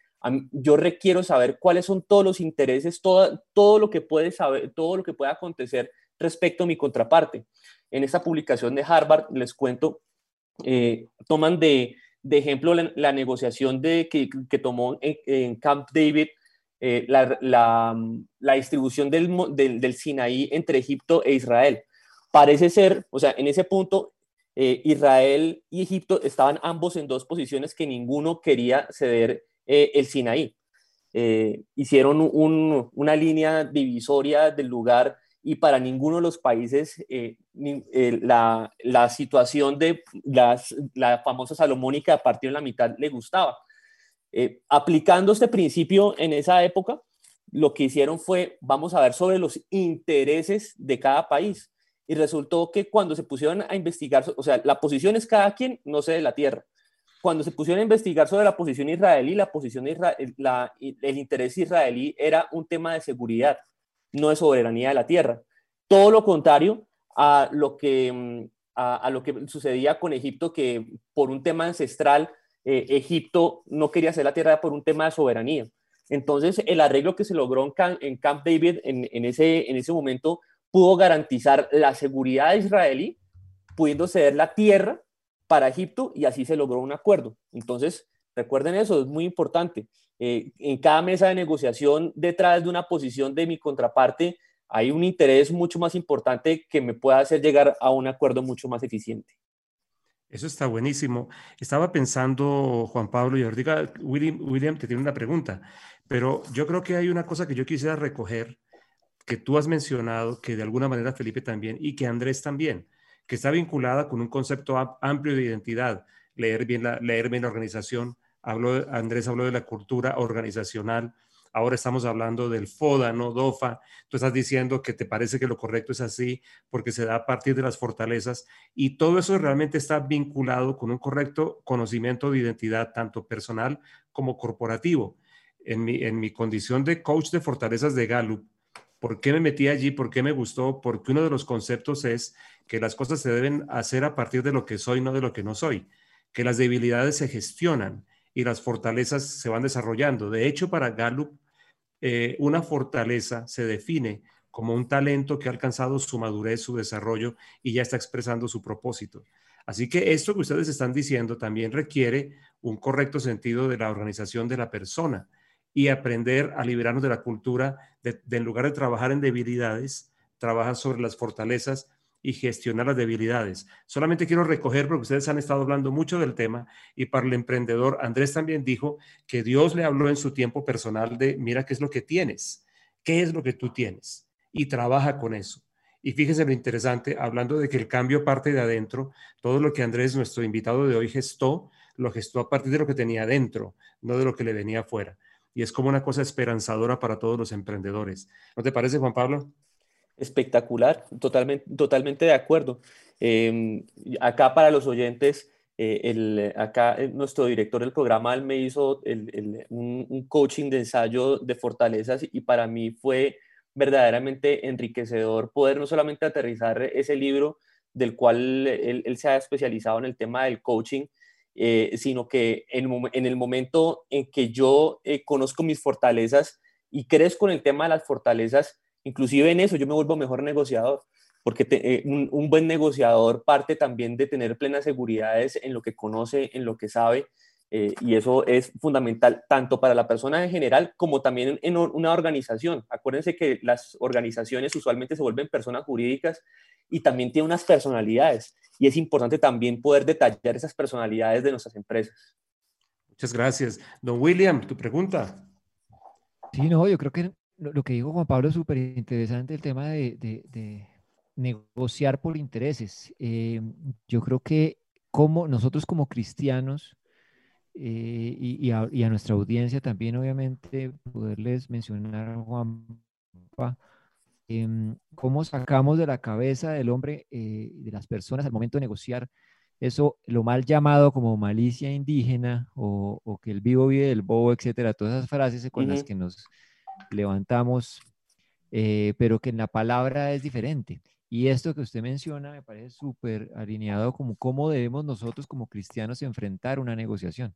yo requiero saber cuáles son todos los intereses, todo, todo, lo que puede saber, todo lo que puede acontecer respecto a mi contraparte. En esta publicación de Harvard, les cuento, toman de, de ejemplo, la, negociación de, que, que tomó en, Camp David eh, la, la, distribución del, del, Sinaí entre Egipto e Israel. Parece ser, o sea, en ese punto, eh, Israel y Egipto estaban ambos en dos posiciones que ninguno quería ceder eh, el Sinaí. hicieron un, una línea divisoria del lugar y para ninguno de los países eh, eh, la, la, situación de las, la famosa salomónica a partir de la mitad le gustaba. Eh, aplicando este principio en esa época, lo que hicieron fue, vamos a ver sobre los intereses de cada país. Y resultó que cuando se pusieron a investigar, o sea, la posición es cada quien, no sé, de la tierra. Cuando se pusieron a investigar sobre la posición israelí, la posición de el interés israelí era un tema de seguridad no es soberanía de la tierra. Todo lo contrario a lo que, mm, a, lo que sucedía con Egipto, que por un tema ancestral, eh, Egipto no quería ser la tierra por un tema de soberanía. Entonces, el arreglo que se logró en Camp, David en, ese, en ese momento pudo garantizar la seguridad israelí, pudiendo ceder la tierra para Egipto y así se logró un acuerdo. Entonces, recuerden eso, es muy importante. Eh, en cada mesa de negociación, detrás de una posición de mi contraparte, hay un interés mucho más importante que me pueda hacer llegar a un acuerdo mucho más eficiente. Eso está buenísimo. Estaba pensando, Juan Pablo, y ahorita William, William te tiene una pregunta, pero yo creo que hay una cosa que yo quisiera recoger, que tú has mencionado, que de alguna manera Felipe también, y que Andrés también, que está vinculada con un concepto amplio de identidad, leer bien la, leer bien la organización, habló, Andrés habló de la cultura organizacional, ahora estamos hablando del FODA, no DOFA, tú estás diciendo que te parece que lo correcto es así porque se da a partir de las fortalezas y todo eso realmente está vinculado con un correcto conocimiento de identidad, tanto personal como corporativo. En mi, en mi condición de coach de fortalezas de Gallup, ¿por qué me metí allí? ¿Por qué me gustó? Porque uno de los conceptos es que las cosas se deben hacer a partir de lo que soy, no de lo que no soy, que las debilidades se gestionan y las fortalezas se van desarrollando. De hecho, para Gallup, eh, una fortaleza se define como un talento que ha alcanzado su madurez, su desarrollo y ya está expresando su propósito. Así que esto que ustedes están diciendo también requiere un correcto sentido de la organización de la persona y aprender a liberarnos de la cultura de, en lugar de trabajar en debilidades, trabajar sobre las fortalezas y gestionar las debilidades. Solamente quiero recoger porque ustedes han estado hablando mucho del tema y para el emprendedor, Andrés también dijo que Dios le habló en su tiempo personal de, mira qué es lo que tienes, qué es lo que tú tienes y trabaja con eso. Y fíjense lo interesante, hablando de que el cambio parte de adentro, todo lo que Andrés, nuestro invitado de hoy, gestó, lo gestó a partir de lo que tenía adentro, no de lo que le venía afuera. Y es como una cosa esperanzadora para todos los emprendedores. ¿No te parece, Juan Pablo? Espectacular, totalmente, totalmente de acuerdo. Em, acá para los oyentes, eh, el, acá eh, nuestro director del programa me hizo un, un, coaching de ensayo de fortalezas y para mí fue verdaderamente enriquecedor poder no solamente aterrizar ese libro del cual él, se ha especializado en el tema del coaching, eh, sino que en, en, el momento en que yo conozco mis fortalezas y crezco en el tema de las fortalezas, inclusive en eso yo me vuelvo mejor negociador, porque eh, un, un, buen negociador parte también de tener plenas seguridades en lo que conoce, en lo que sabe, eh, y eso es fundamental tanto para la persona en general como también en una organización. Acuérdense que las organizaciones usualmente se vuelven personas jurídicas y también tienen unas personalidades. Y es importante también poder detallar esas personalidades de nuestras empresas. Muchas gracias. Don William, tu pregunta. Sí, no, yo creo que lo, que dijo Juan Pablo es súper interesante, el tema de, negociar por intereses. Eh, yo creo que como nosotros como cristianos, eh, y, a, nuestra audiencia también, obviamente, poderles mencionar, Juan, eh, cómo sacamos de la cabeza del hombre, eh, de las personas al momento de negociar eso, lo mal llamado como malicia indígena o, que el vivo vive del bobo, etcétera, todas esas frases con las que nos levantamos, eh, pero que en la palabra es diferente. Y esto que usted menciona me parece súper alineado como cómo debemos nosotros como cristianos enfrentar una negociación.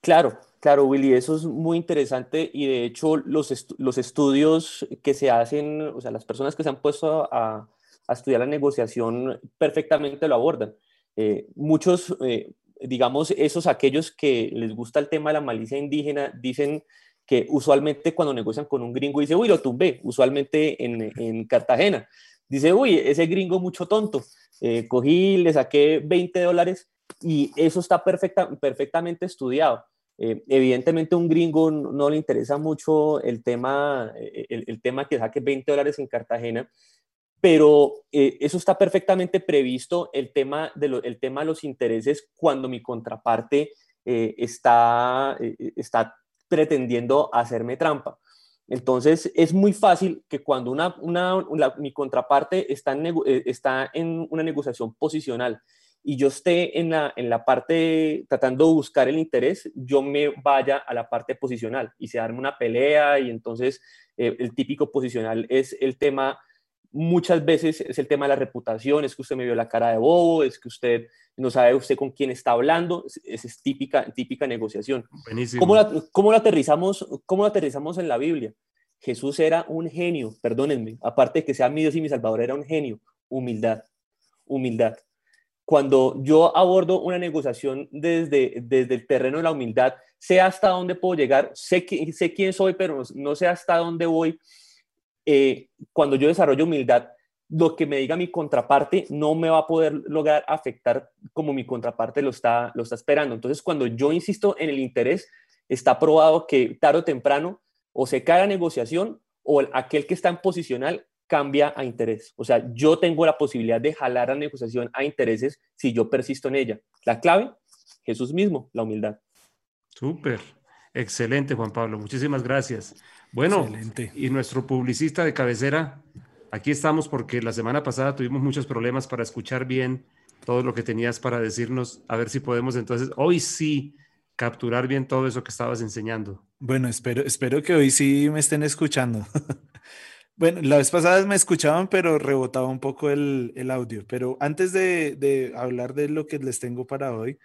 Claro, claro, Willy, eso es muy interesante y de hecho los, los estudios que se hacen, o sea, las personas que se han puesto a, estudiar la negociación perfectamente lo abordan. Eh, muchos, eh, digamos, esos aquellos que les gusta el tema de la malicia indígena, dicen que usualmente cuando negocian con un gringo, dice, uy, lo tumbé, usualmente en, en Cartagena. Dice, uy, ese gringo mucho tonto, eh, cogí, le saqué 20 dólares y eso está perfecta, perfectamente estudiado. Eh, evidentemente un gringo no, le interesa mucho el tema, eh, el, tema que saque 20 dólares en Cartagena, pero eh, eso está perfectamente previsto, el tema, de el tema los intereses, cuando mi contraparte está, está pretendiendo hacerme trampa. Entonces, es muy fácil que cuando una, mi contraparte está está en una negociación posicional y yo esté en la, en la parte tratando de buscar el interés, yo me vaya a la parte posicional y se arme una pelea y entonces eh, el típico posicional es el tema, muchas veces es el tema de la reputación, es que usted me vio la cara de bobo, es que usted no sabe usted con quién está hablando, esa es típica, típica negociación. ¿Cómo, ¿Cómo lo aterrizamos, ¿Cómo lo aterrizamos en la Biblia? Jesús era un genio, perdónenme, aparte de que sea mi Dios y mi Salvador, era un genio, humildad, humildad cuando yo abordo una negociación desde, desde el terreno de la humildad, sé hasta dónde puedo llegar, sé, sé quién soy, pero no sé hasta dónde voy. Eh, cuando yo desarrollo humildad, lo que me diga mi contraparte no me va a poder lograr afectar como mi contraparte lo está, lo está esperando. Entonces, cuando yo insisto en el interés, está probado que tarde o temprano o se cae la negociación o aquel que está en posicional cambia a interés. O sea, yo tengo la posibilidad de jalar la negociación a intereses si yo persisto en ella. La clave, Jesús mismo, la humildad. Súper. Excelente, Juan Pablo. Muchísimas gracias. Bueno, y nuestro publicista de cabecera, aquí estamos porque la semana pasada tuvimos muchos problemas para escuchar bien todo lo que tenías para decirnos. A ver si podemos entonces, hoy sí, capturar bien todo eso que estabas enseñando. Bueno, espero, espero que hoy sí me estén escuchando. Bueno, la vez pasada me escuchaban, pero rebotaba un poco el, audio. Pero antes de, hablar de lo que les tengo para hoy,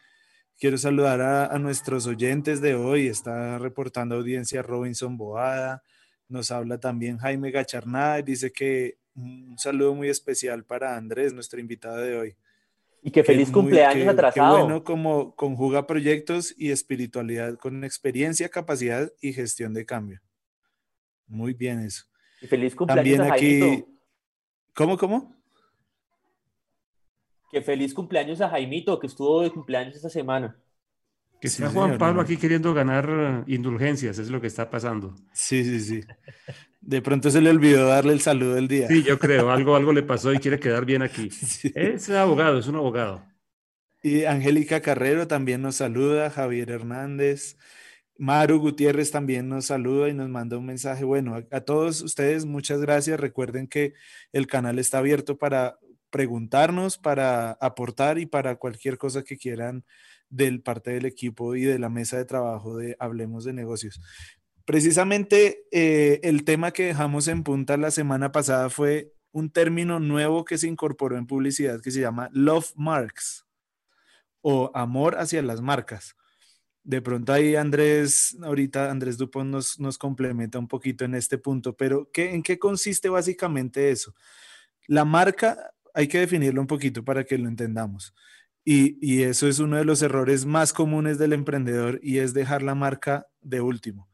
Quiero saludar a, nuestros oyentes de hoy. Está reportando audiencia Robinson Boada. Nos habla también Jaime Gacharná. Dice que un saludo muy especial para Andrés, nuestro invitado de hoy. Y que feliz cumpleaños atrasado. Qué bueno como conjuga proyectos y espiritualidad con experiencia, capacidad y gestión de cambio. Muy bien eso. Y feliz cumpleaños También aquí. ¿Cómo, cómo? Que feliz cumpleaños a Jaimito, que estuvo de cumpleaños esta semana. Que sea Juan Pablo aquí queriendo ganar eh, indulgencias, es lo que está pasando. Sí, sí, sí. De pronto se le olvidó darle el saludo del día. Sí, yo creo, algo, algo le pasó y quiere quedar bien aquí. Es abogado, es un abogado. Y Angélica Carrero también nos saluda, Javier Hernández, Maru Gutiérrez también nos saluda y nos manda un mensaje. Bueno, a, a todos ustedes muchas gracias. Recuerden que el canal está abierto para preguntarnos, para aportar y para cualquier cosa que quieran del parte del equipo y de la mesa de trabajo de Hablemos de Negocios. Precisamente eh, el tema que dejamos en punta la semana pasada fue un término nuevo que se incorporó en publicidad que se llama Love Marks o amor hacia las marcas. De pronto ahí Andrés, ahorita Andrés Dupont nos, nos complementa un poquito en este punto, pero ¿qué, ¿en qué consiste básicamente eso? La marca hay que definirlo un poquito para que lo entendamos. Y, eso es uno de los errores más comunes del emprendedor y es dejar la marca de último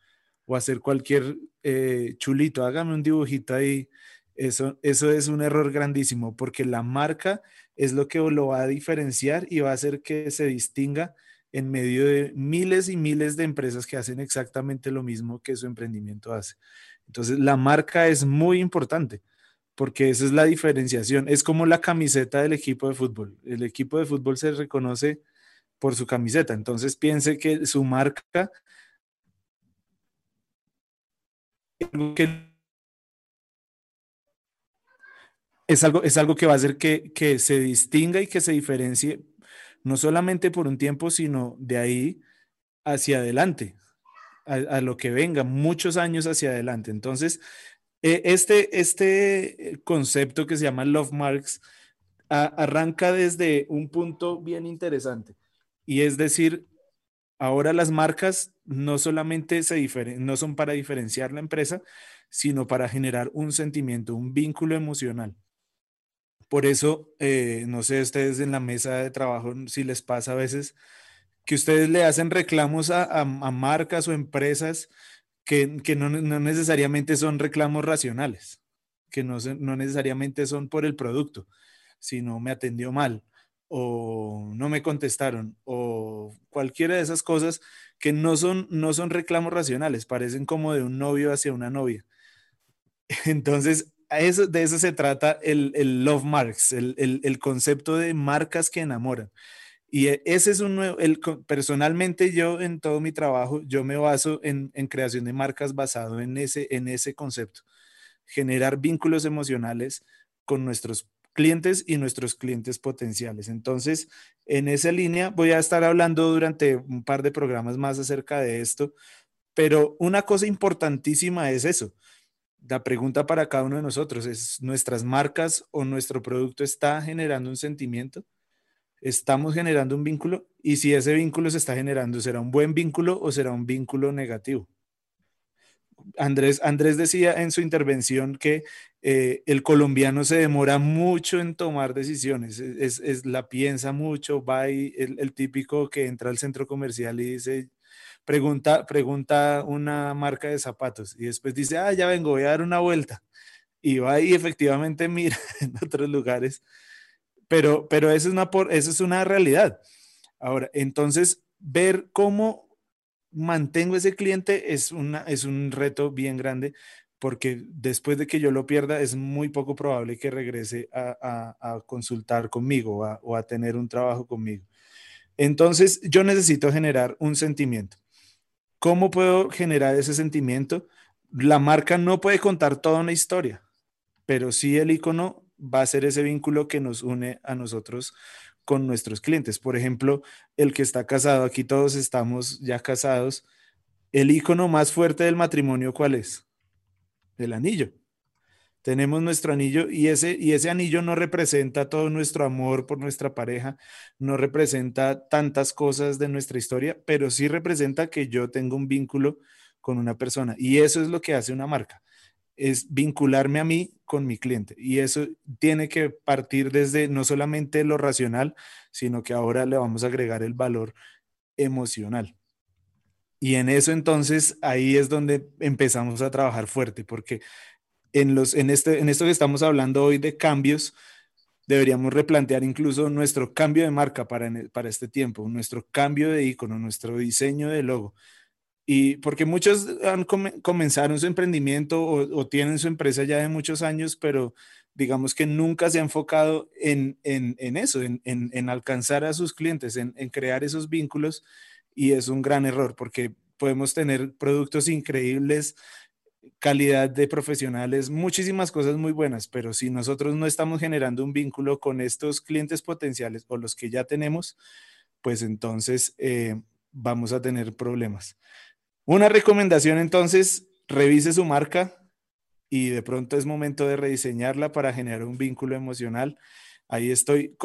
o hacer cualquier eh, chulito, hágame un dibujito ahí. Eso, eso es un error grandísimo porque la marca es lo que lo va a diferenciar y va a hacer que se distinga en medio de miles y miles de empresas que hacen exactamente lo mismo que su emprendimiento hace. Entonces, la marca es muy importante porque esa es la diferenciación. Es como la camiseta del equipo de fútbol. El equipo de fútbol se reconoce por su camiseta. Entonces piense que su marca es algo, es algo que va a hacer que, que se distinga y que se diferencie no solamente por un tiempo, sino de ahí hacia adelante, a, a, lo que venga, muchos años hacia adelante. Entonces, eh, este, este concepto que se llama Love Marks arranca desde un punto bien interesante y es decir, ahora las marcas no solamente se no son para diferenciar la empresa, sino para generar un sentimiento, un vínculo emocional. Por eso, eh, no sé, ustedes en la mesa de trabajo, si les pasa a veces que ustedes le hacen reclamos a marcas o empresas que, no, necesariamente son reclamos racionales, que no, no necesariamente son por el producto, sino me atendió mal o no me contestaron o cualquiera de esas cosas que no son, no son reclamos racionales, parecen como de un novio hacia una novia. Entonces, de eso se trata el, el love marks, el, el, concepto de marcas que enamoran. Y e, ese es un nuevo, el, personalmente yo en todo mi trabajo, yo me baso en, en, creación de marcas basado en ese, en ese concepto. Generar vínculos emocionales con nuestros clientes y nuestros clientes potenciales. Entonces, en esa línea voy a estar hablando durante un par de programas más acerca de esto, pero una cosa importantísima es eso. La pregunta para cada uno de nosotros es, ¿nuestras marcas o nuestro producto está generando un sentimiento? Estamos generando un vínculo y si ese vínculo se está generando, ¿será un buen vínculo o será un vínculo negativo? Andrés, Andrés decía en su intervención que eh, el colombiano se demora mucho en tomar decisiones, es, la piensa mucho, va y el, típico que entra al centro comercial y dice, pregunta, pregunta una marca de zapatos y después dice, ah, ya vengo, voy a dar una vuelta. Y va y efectivamente mira en otros lugares pero, pero eso, es una por, eso es una realidad. Ahora, entonces, ver cómo mantengo ese cliente es, una, es un reto bien grande porque después de que yo lo pierda es muy poco probable que regrese a, a, consultar conmigo o a tener un trabajo conmigo. Entonces, yo necesito generar un sentimiento. ¿Cómo puedo generar ese sentimiento? La marca no puede contar toda una historia, pero sí el icono va a ser ese vínculo que nos une a nosotros con nuestros clientes. Por ejemplo, el que está casado, aquí todos estamos ya casados. El icono más fuerte del matrimonio, ¿cuál es? El anillo. tenemos nuestro anillo y ese, y ese anillo no representa todo nuestro amor por nuestra pareja, no representa tantas cosas de nuestra historia, pero sí representa que yo tengo un vínculo con una persona. Y eso es lo que hace una marca, es vincularme a mí con mi cliente. Y eso tiene que partir desde no solamente lo racional, sino que ahora le vamos a agregar el valor emocional. Y en eso entonces ahí es donde empezamos a trabajar fuerte, porque en, los, en, este, en esto que estamos hablando hoy de cambios, deberíamos replantear incluso nuestro cambio de marca para, para este tiempo, nuestro cambio de icono, nuestro diseño de logo. Y porque muchos han comenzaron su emprendimiento o, tienen su empresa ya de muchos años, pero digamos que nunca se ha enfocado en, en, en eso, en, en, alcanzar a sus clientes, en, crear esos vínculos. Y es un gran error porque podemos tener productos increíbles calidad de profesionales, muchísimas cosas muy buenas, pero si nosotros no estamos generando un vínculo con estos clientes potenciales o los que ya tenemos, pues entonces eh, vamos a tener problemas. Una recomendación entonces, revise su marca y de pronto es momento de rediseñarla para generar un vínculo emocional. Ahí estoy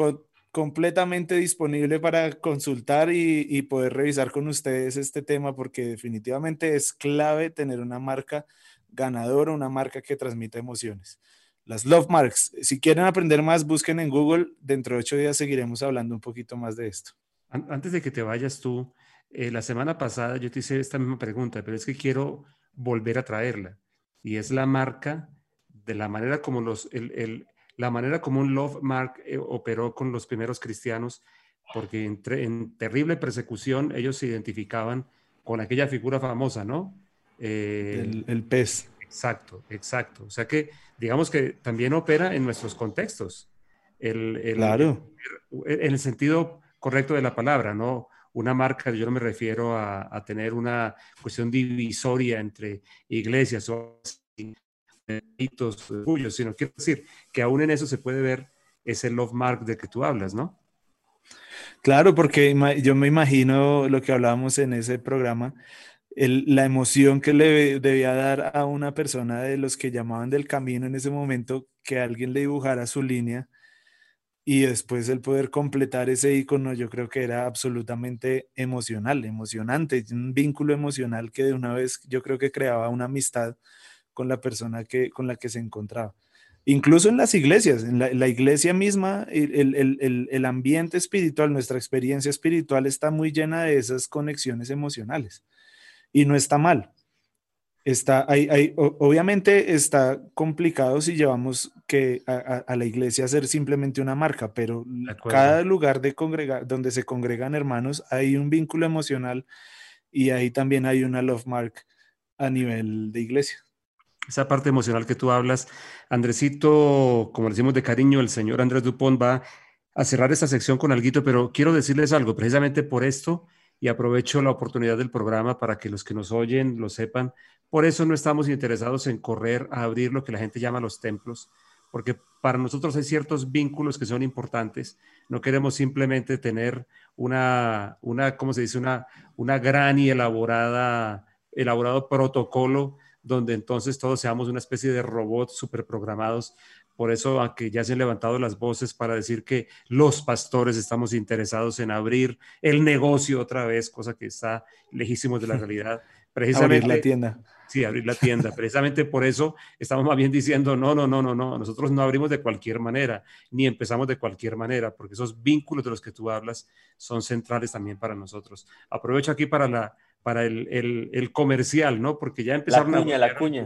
completamente disponible para consultar y, y poder revisar con ustedes este tema porque definitivamente es clave tener una marca ganadora, una marca que transmite emociones. Las Love Marks. Si quieren aprender más, busquen en Google. Dentro de ocho días seguiremos hablando un poquito más de esto. Antes de que te vayas tú, eh, la semana pasada yo te hice esta misma pregunta, pero es que quiero volver a traerla. Y es la marca de la manera como los, el, la manera como un Love Mark eh, operó con los primeros cristianos, porque entre, en terrible persecución ellos se identificaban con aquella figura famosa, ¿no? Eh, el, pez. Exacto, exacto. O sea que digamos que también opera en nuestros contextos. El, claro. En el sentido correcto de la palabra, ¿no? Una marca, yo no me refiero a, tener una cuestión divisoria entre iglesias o hitos sino quiero decir que aún en eso se puede ver ese love mark de que tú hablas, ¿no? Claro, porque yo me imagino lo que hablábamos en ese programa, la emoción que le debía dar a una persona de los que llamaban del camino en ese momento, que alguien le dibujara su línea y después el poder completar ese icono, yo creo que era absolutamente emocional, emocionante, un vínculo emocional que de una vez yo creo que creaba una amistad con la persona que, con la que se encontraba. Incluso en las iglesias, en la, iglesia misma, el, el, el ambiente espiritual, nuestra experiencia espiritual está muy llena de esas conexiones emocionales y no está mal. Está, hay, hay, obviamente está complicado si llevamos que a, la iglesia ser simplemente una marca, pero cada lugar de congregar, donde se congregan hermanos hay un vínculo emocional y ahí también hay una love mark a nivel de iglesia. Esa parte emocional que tú hablas, Andresito, como decimos de cariño, el señor Andrés Dupont va a cerrar esta sección con algo, pero quiero decirles algo, precisamente por esto y aprovecho la oportunidad del programa para que los que nos oyen lo sepan. Por eso no estamos interesados en correr a abrir lo que la gente llama los templos, porque para nosotros hay ciertos vínculos que son importantes. No queremos simplemente tener una, una ¿cómo se dice? Una, una gran y elaborada, elaborado protocolo donde entonces todos seamos una especie de robots superprogramados por eso, aunque ya se han levantado las voces para decir que los pastores estamos interesados en abrir el negocio otra vez, cosa que está lejísimos de la realidad. Precisamente, abrir la tienda. Sí, abrir la tienda. Precisamente por eso estamos más bien diciendo, no, no, no, no, no, nosotros no abrimos de cualquier manera, ni empezamos de cualquier manera, porque esos vínculos de los que tú hablas son centrales también para nosotros. Aprovecho aquí para, la, para el, el, comercial, ¿no? Porque ya empezaron la cuña, la cuña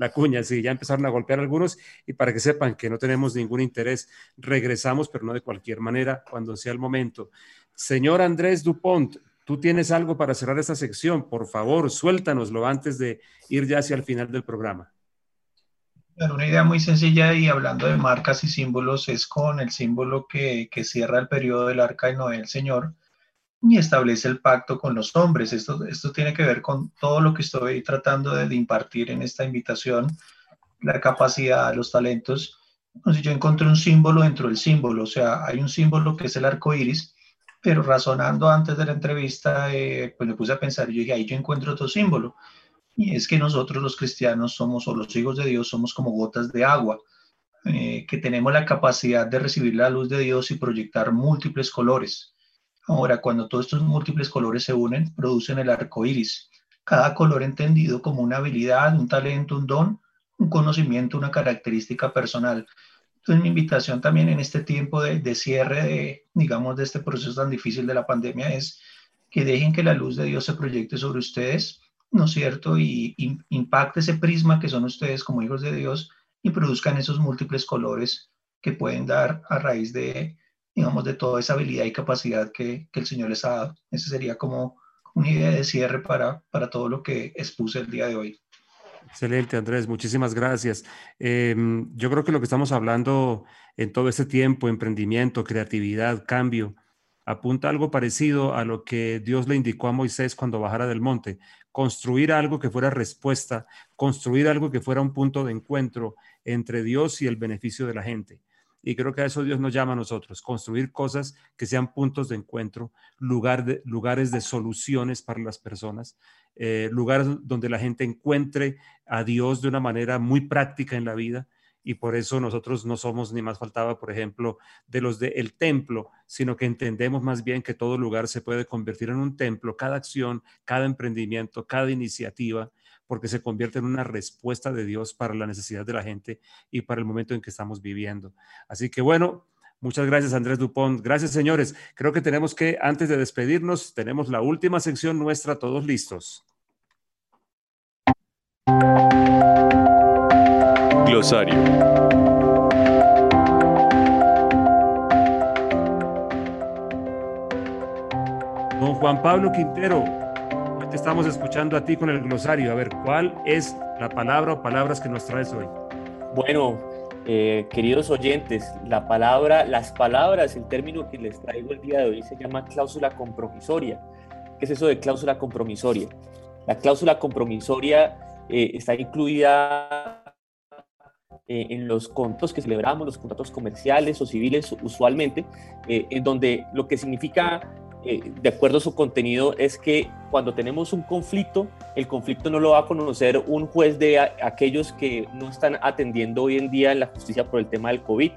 la cuña, sí, ya empezaron a golpear algunos y para que sepan que no tenemos ningún interés, regresamos, pero no de cualquier manera, cuando sea el momento. Señor Andrés Dupont, tú tienes algo para cerrar esta sección, por favor, suéltanoslo antes de ir ya hacia el final del programa. una idea muy sencilla y hablando de marcas y símbolos es con el símbolo que, que cierra el periodo del arca de Noé, el Señor, y establece el pacto con los hombres. Esto, esto tiene que ver con todo lo que estoy tratando de, impartir en esta invitación, la capacidad, los talentos. Entonces yo encontré un símbolo dentro del símbolo, o sea, hay un símbolo que es el arco iris, pero razonando antes de la entrevista, eh, pues me puse a pensar, yo dije, ahí yo encuentro otro símbolo. y es que nosotros los cristianos somos, o los hijos de Dios, somos como gotas de agua, eh, que tenemos la capacidad de recibir la luz de Dios y proyectar múltiples colores. Ahora, cuando todos estos múltiples colores se unen, producen el arco iris. Cada color entendido como una habilidad, un talento, un don, un conocimiento, una característica personal. Entonces, mi invitación también en este tiempo de, de cierre, de, digamos, de este proceso tan difícil de la pandemia es que dejen que la luz de Dios se proyecte sobre ustedes, ¿no es cierto? Y, impacte ese prisma que son ustedes como hijos de Dios y produzcan esos múltiples colores que pueden dar a raíz de, digamos, de toda esa habilidad y capacidad que, el Señor les ha dado. Esa sería como una idea de cierre para, para todo lo que expuse el día de hoy. Excelente, Andrés, muchísimas gracias. Em, yo creo que lo que estamos hablando en todo este tiempo, emprendimiento, creatividad, cambio, apunta algo parecido a lo que Dios le indicó a Moisés cuando bajara del monte, construir algo que fuera respuesta, construir algo que fuera un punto de encuentro entre Dios y el beneficio de la gente. Y creo que a eso Dios nos llama a nosotros, construir cosas que sean puntos de encuentro, lugar de, lugares de soluciones para las personas, eh, lugares donde la gente encuentre a Dios de una manera muy práctica en la vida y por eso nosotros no somos ni más faltaba, por ejemplo, de los del templo, sino que entendemos más bien que todo lugar se puede convertir en un templo, cada acción, cada emprendimiento, cada iniciativa, porque se convierte en una respuesta de Dios para la necesidad de la gente y para el momento en que estamos viviendo. Así que bueno, Muchas gracias, Andrés Dupont. Gracias, señores. Creo que tenemos que, antes de despedirnos, tenemos la última sección nuestra, todos listos. Glosario. Don Juan Pablo Quintero, te estamos escuchando a ti con el glosario. A ver, ¿cuál es la palabra o palabras que nos traes hoy? Bueno, eh, queridos oyentes, la palabra, las palabras, el término que les traigo el día de hoy se llama cláusula compromisoria. ¿Qué es eso de cláusula compromisoria? La cláusula compromisoria eh, está incluida eh, en los contratos que celebramos, los contratos comerciales o civiles usualmente, eh, en donde lo que significa, eh, de acuerdo a su contenido, es que cuando tenemos un conflicto, el conflicto no lo va a conocer un juez de aquellos que no están atendiendo hoy en día la justicia por el tema del COVID,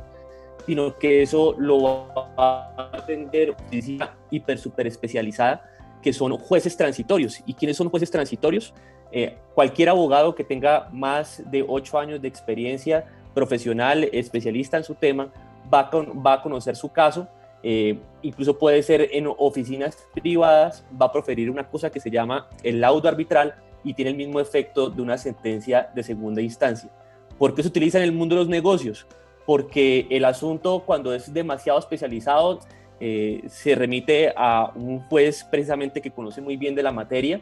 sino que eso lo va a atender justicia hiper super especializada, que son jueces transitorios. ¿Y quiénes son jueces transitorios? Eh, cualquier abogado que tenga más de ocho años de experiencia profesional, especialista en su tema, va, va a conocer su caso. Eh, incluso puede ser en oficinas privadas, va a proferir una cosa que se llama el laudo arbitral y tiene el mismo efecto de una sentencia de segunda instancia. ¿Por qué se utiliza en el mundo de los negocios? Porque el asunto cuando es demasiado especializado eh, se remite a un juez precisamente que conoce muy bien de la materia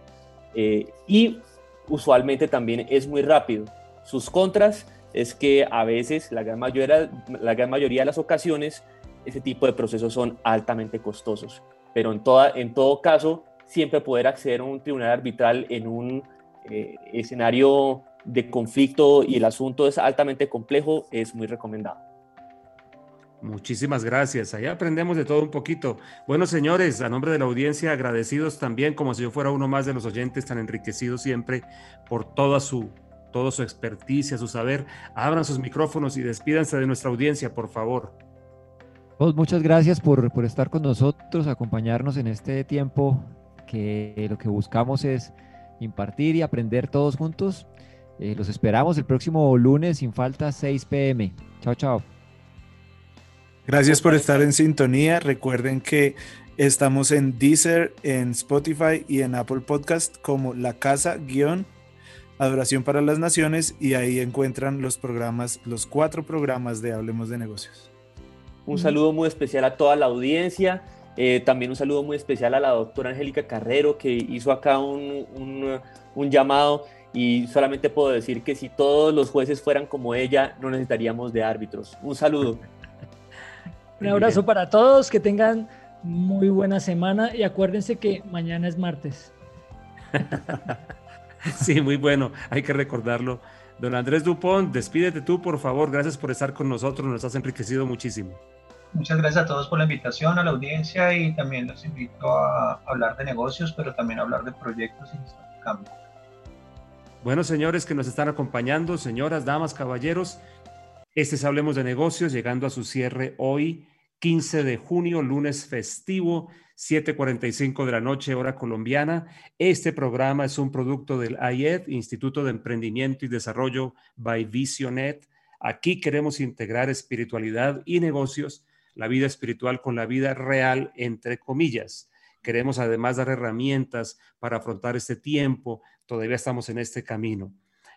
y usualmente también es muy rápido. Sus contras es que a veces, la gran mayoría, la gran mayoría de las ocasiones, ese tipo de procesos son altamente costosos. Pero en, toda, en todo caso, siempre poder acceder a un tribunal arbitral en un eh, escenario de conflicto y el asunto es altamente complejo es muy recomendado. Muchísimas gracias. Ahí aprendemos de todo un poquito. Bueno, señores, a nombre de la audiencia, agradecidos también, como si yo fuera uno más de los oyentes, tan enriquecidos siempre por toda su, toda su experticia, su saber. Abran sus micrófonos y despídanse de nuestra audiencia, por favor. Pues muchas gracias por, por estar con nosotros, acompañarnos en este tiempo que lo que buscamos es impartir y aprender todos juntos. Eh, los esperamos el próximo lunes sin falta 6 pm. Chao, chao. Gracias por estar en sintonía. Recuerden que estamos en Deezer, en Spotify y en Apple Podcast como La Casa guion Adoración para las Naciones y ahí encuentran los programas, los cuatro programas de Hablemos de Negocios. Un saludo muy especial a toda la audiencia. Eh, también un saludo muy especial a la doctora Angélica Carrero que hizo acá un, un, un llamado y solamente puedo decir que si todos los jueces fueran como ella, no necesitaríamos de árbitros. Un saludo. Un abrazo para todos, que tengan muy buena semana y acuérdense que mañana es martes. sí, muy bueno, hay que recordarlo. Don Andrés Dupont, despídete tú, por favor. Gracias por estar con nosotros, nos has enriquecido muchísimo. Muchas gracias a todos por la invitación, a la audiencia y también los invito a hablar de negocios, pero también a hablar de proyectos y de cambio. Bueno, señores que nos están acompañando, señoras, damas, caballeros, este es Hablemos de Negocios, llegando a su cierre hoy, 15 de junio, lunes festivo, 7:45 de la noche, hora colombiana. Este programa es un producto del IED, Instituto de Emprendimiento y Desarrollo by Visionet. Aquí queremos integrar espiritualidad y negocios, la vida espiritual con la vida real, entre comillas. Queremos además dar herramientas para afrontar este tiempo. Todavía estamos en este camino.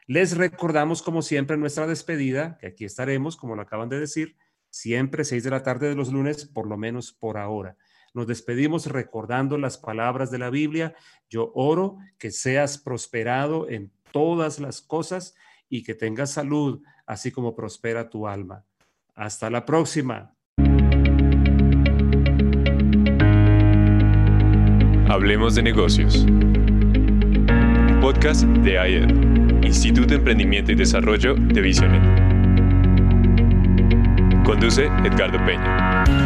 Les recordamos, como siempre, nuestra despedida, que aquí estaremos, como lo acaban de decir, siempre seis de la tarde de los lunes, por lo menos por ahora. Nos despedimos recordando las palabras de la Biblia. Yo oro que seas prosperado en todas las cosas y que tengas salud, así como prospera tu alma. Hasta la próxima. Hablemos de negocios. Podcast de AED. Instituto de Emprendimiento y Desarrollo de Visionet. Conduce Edgardo Peña.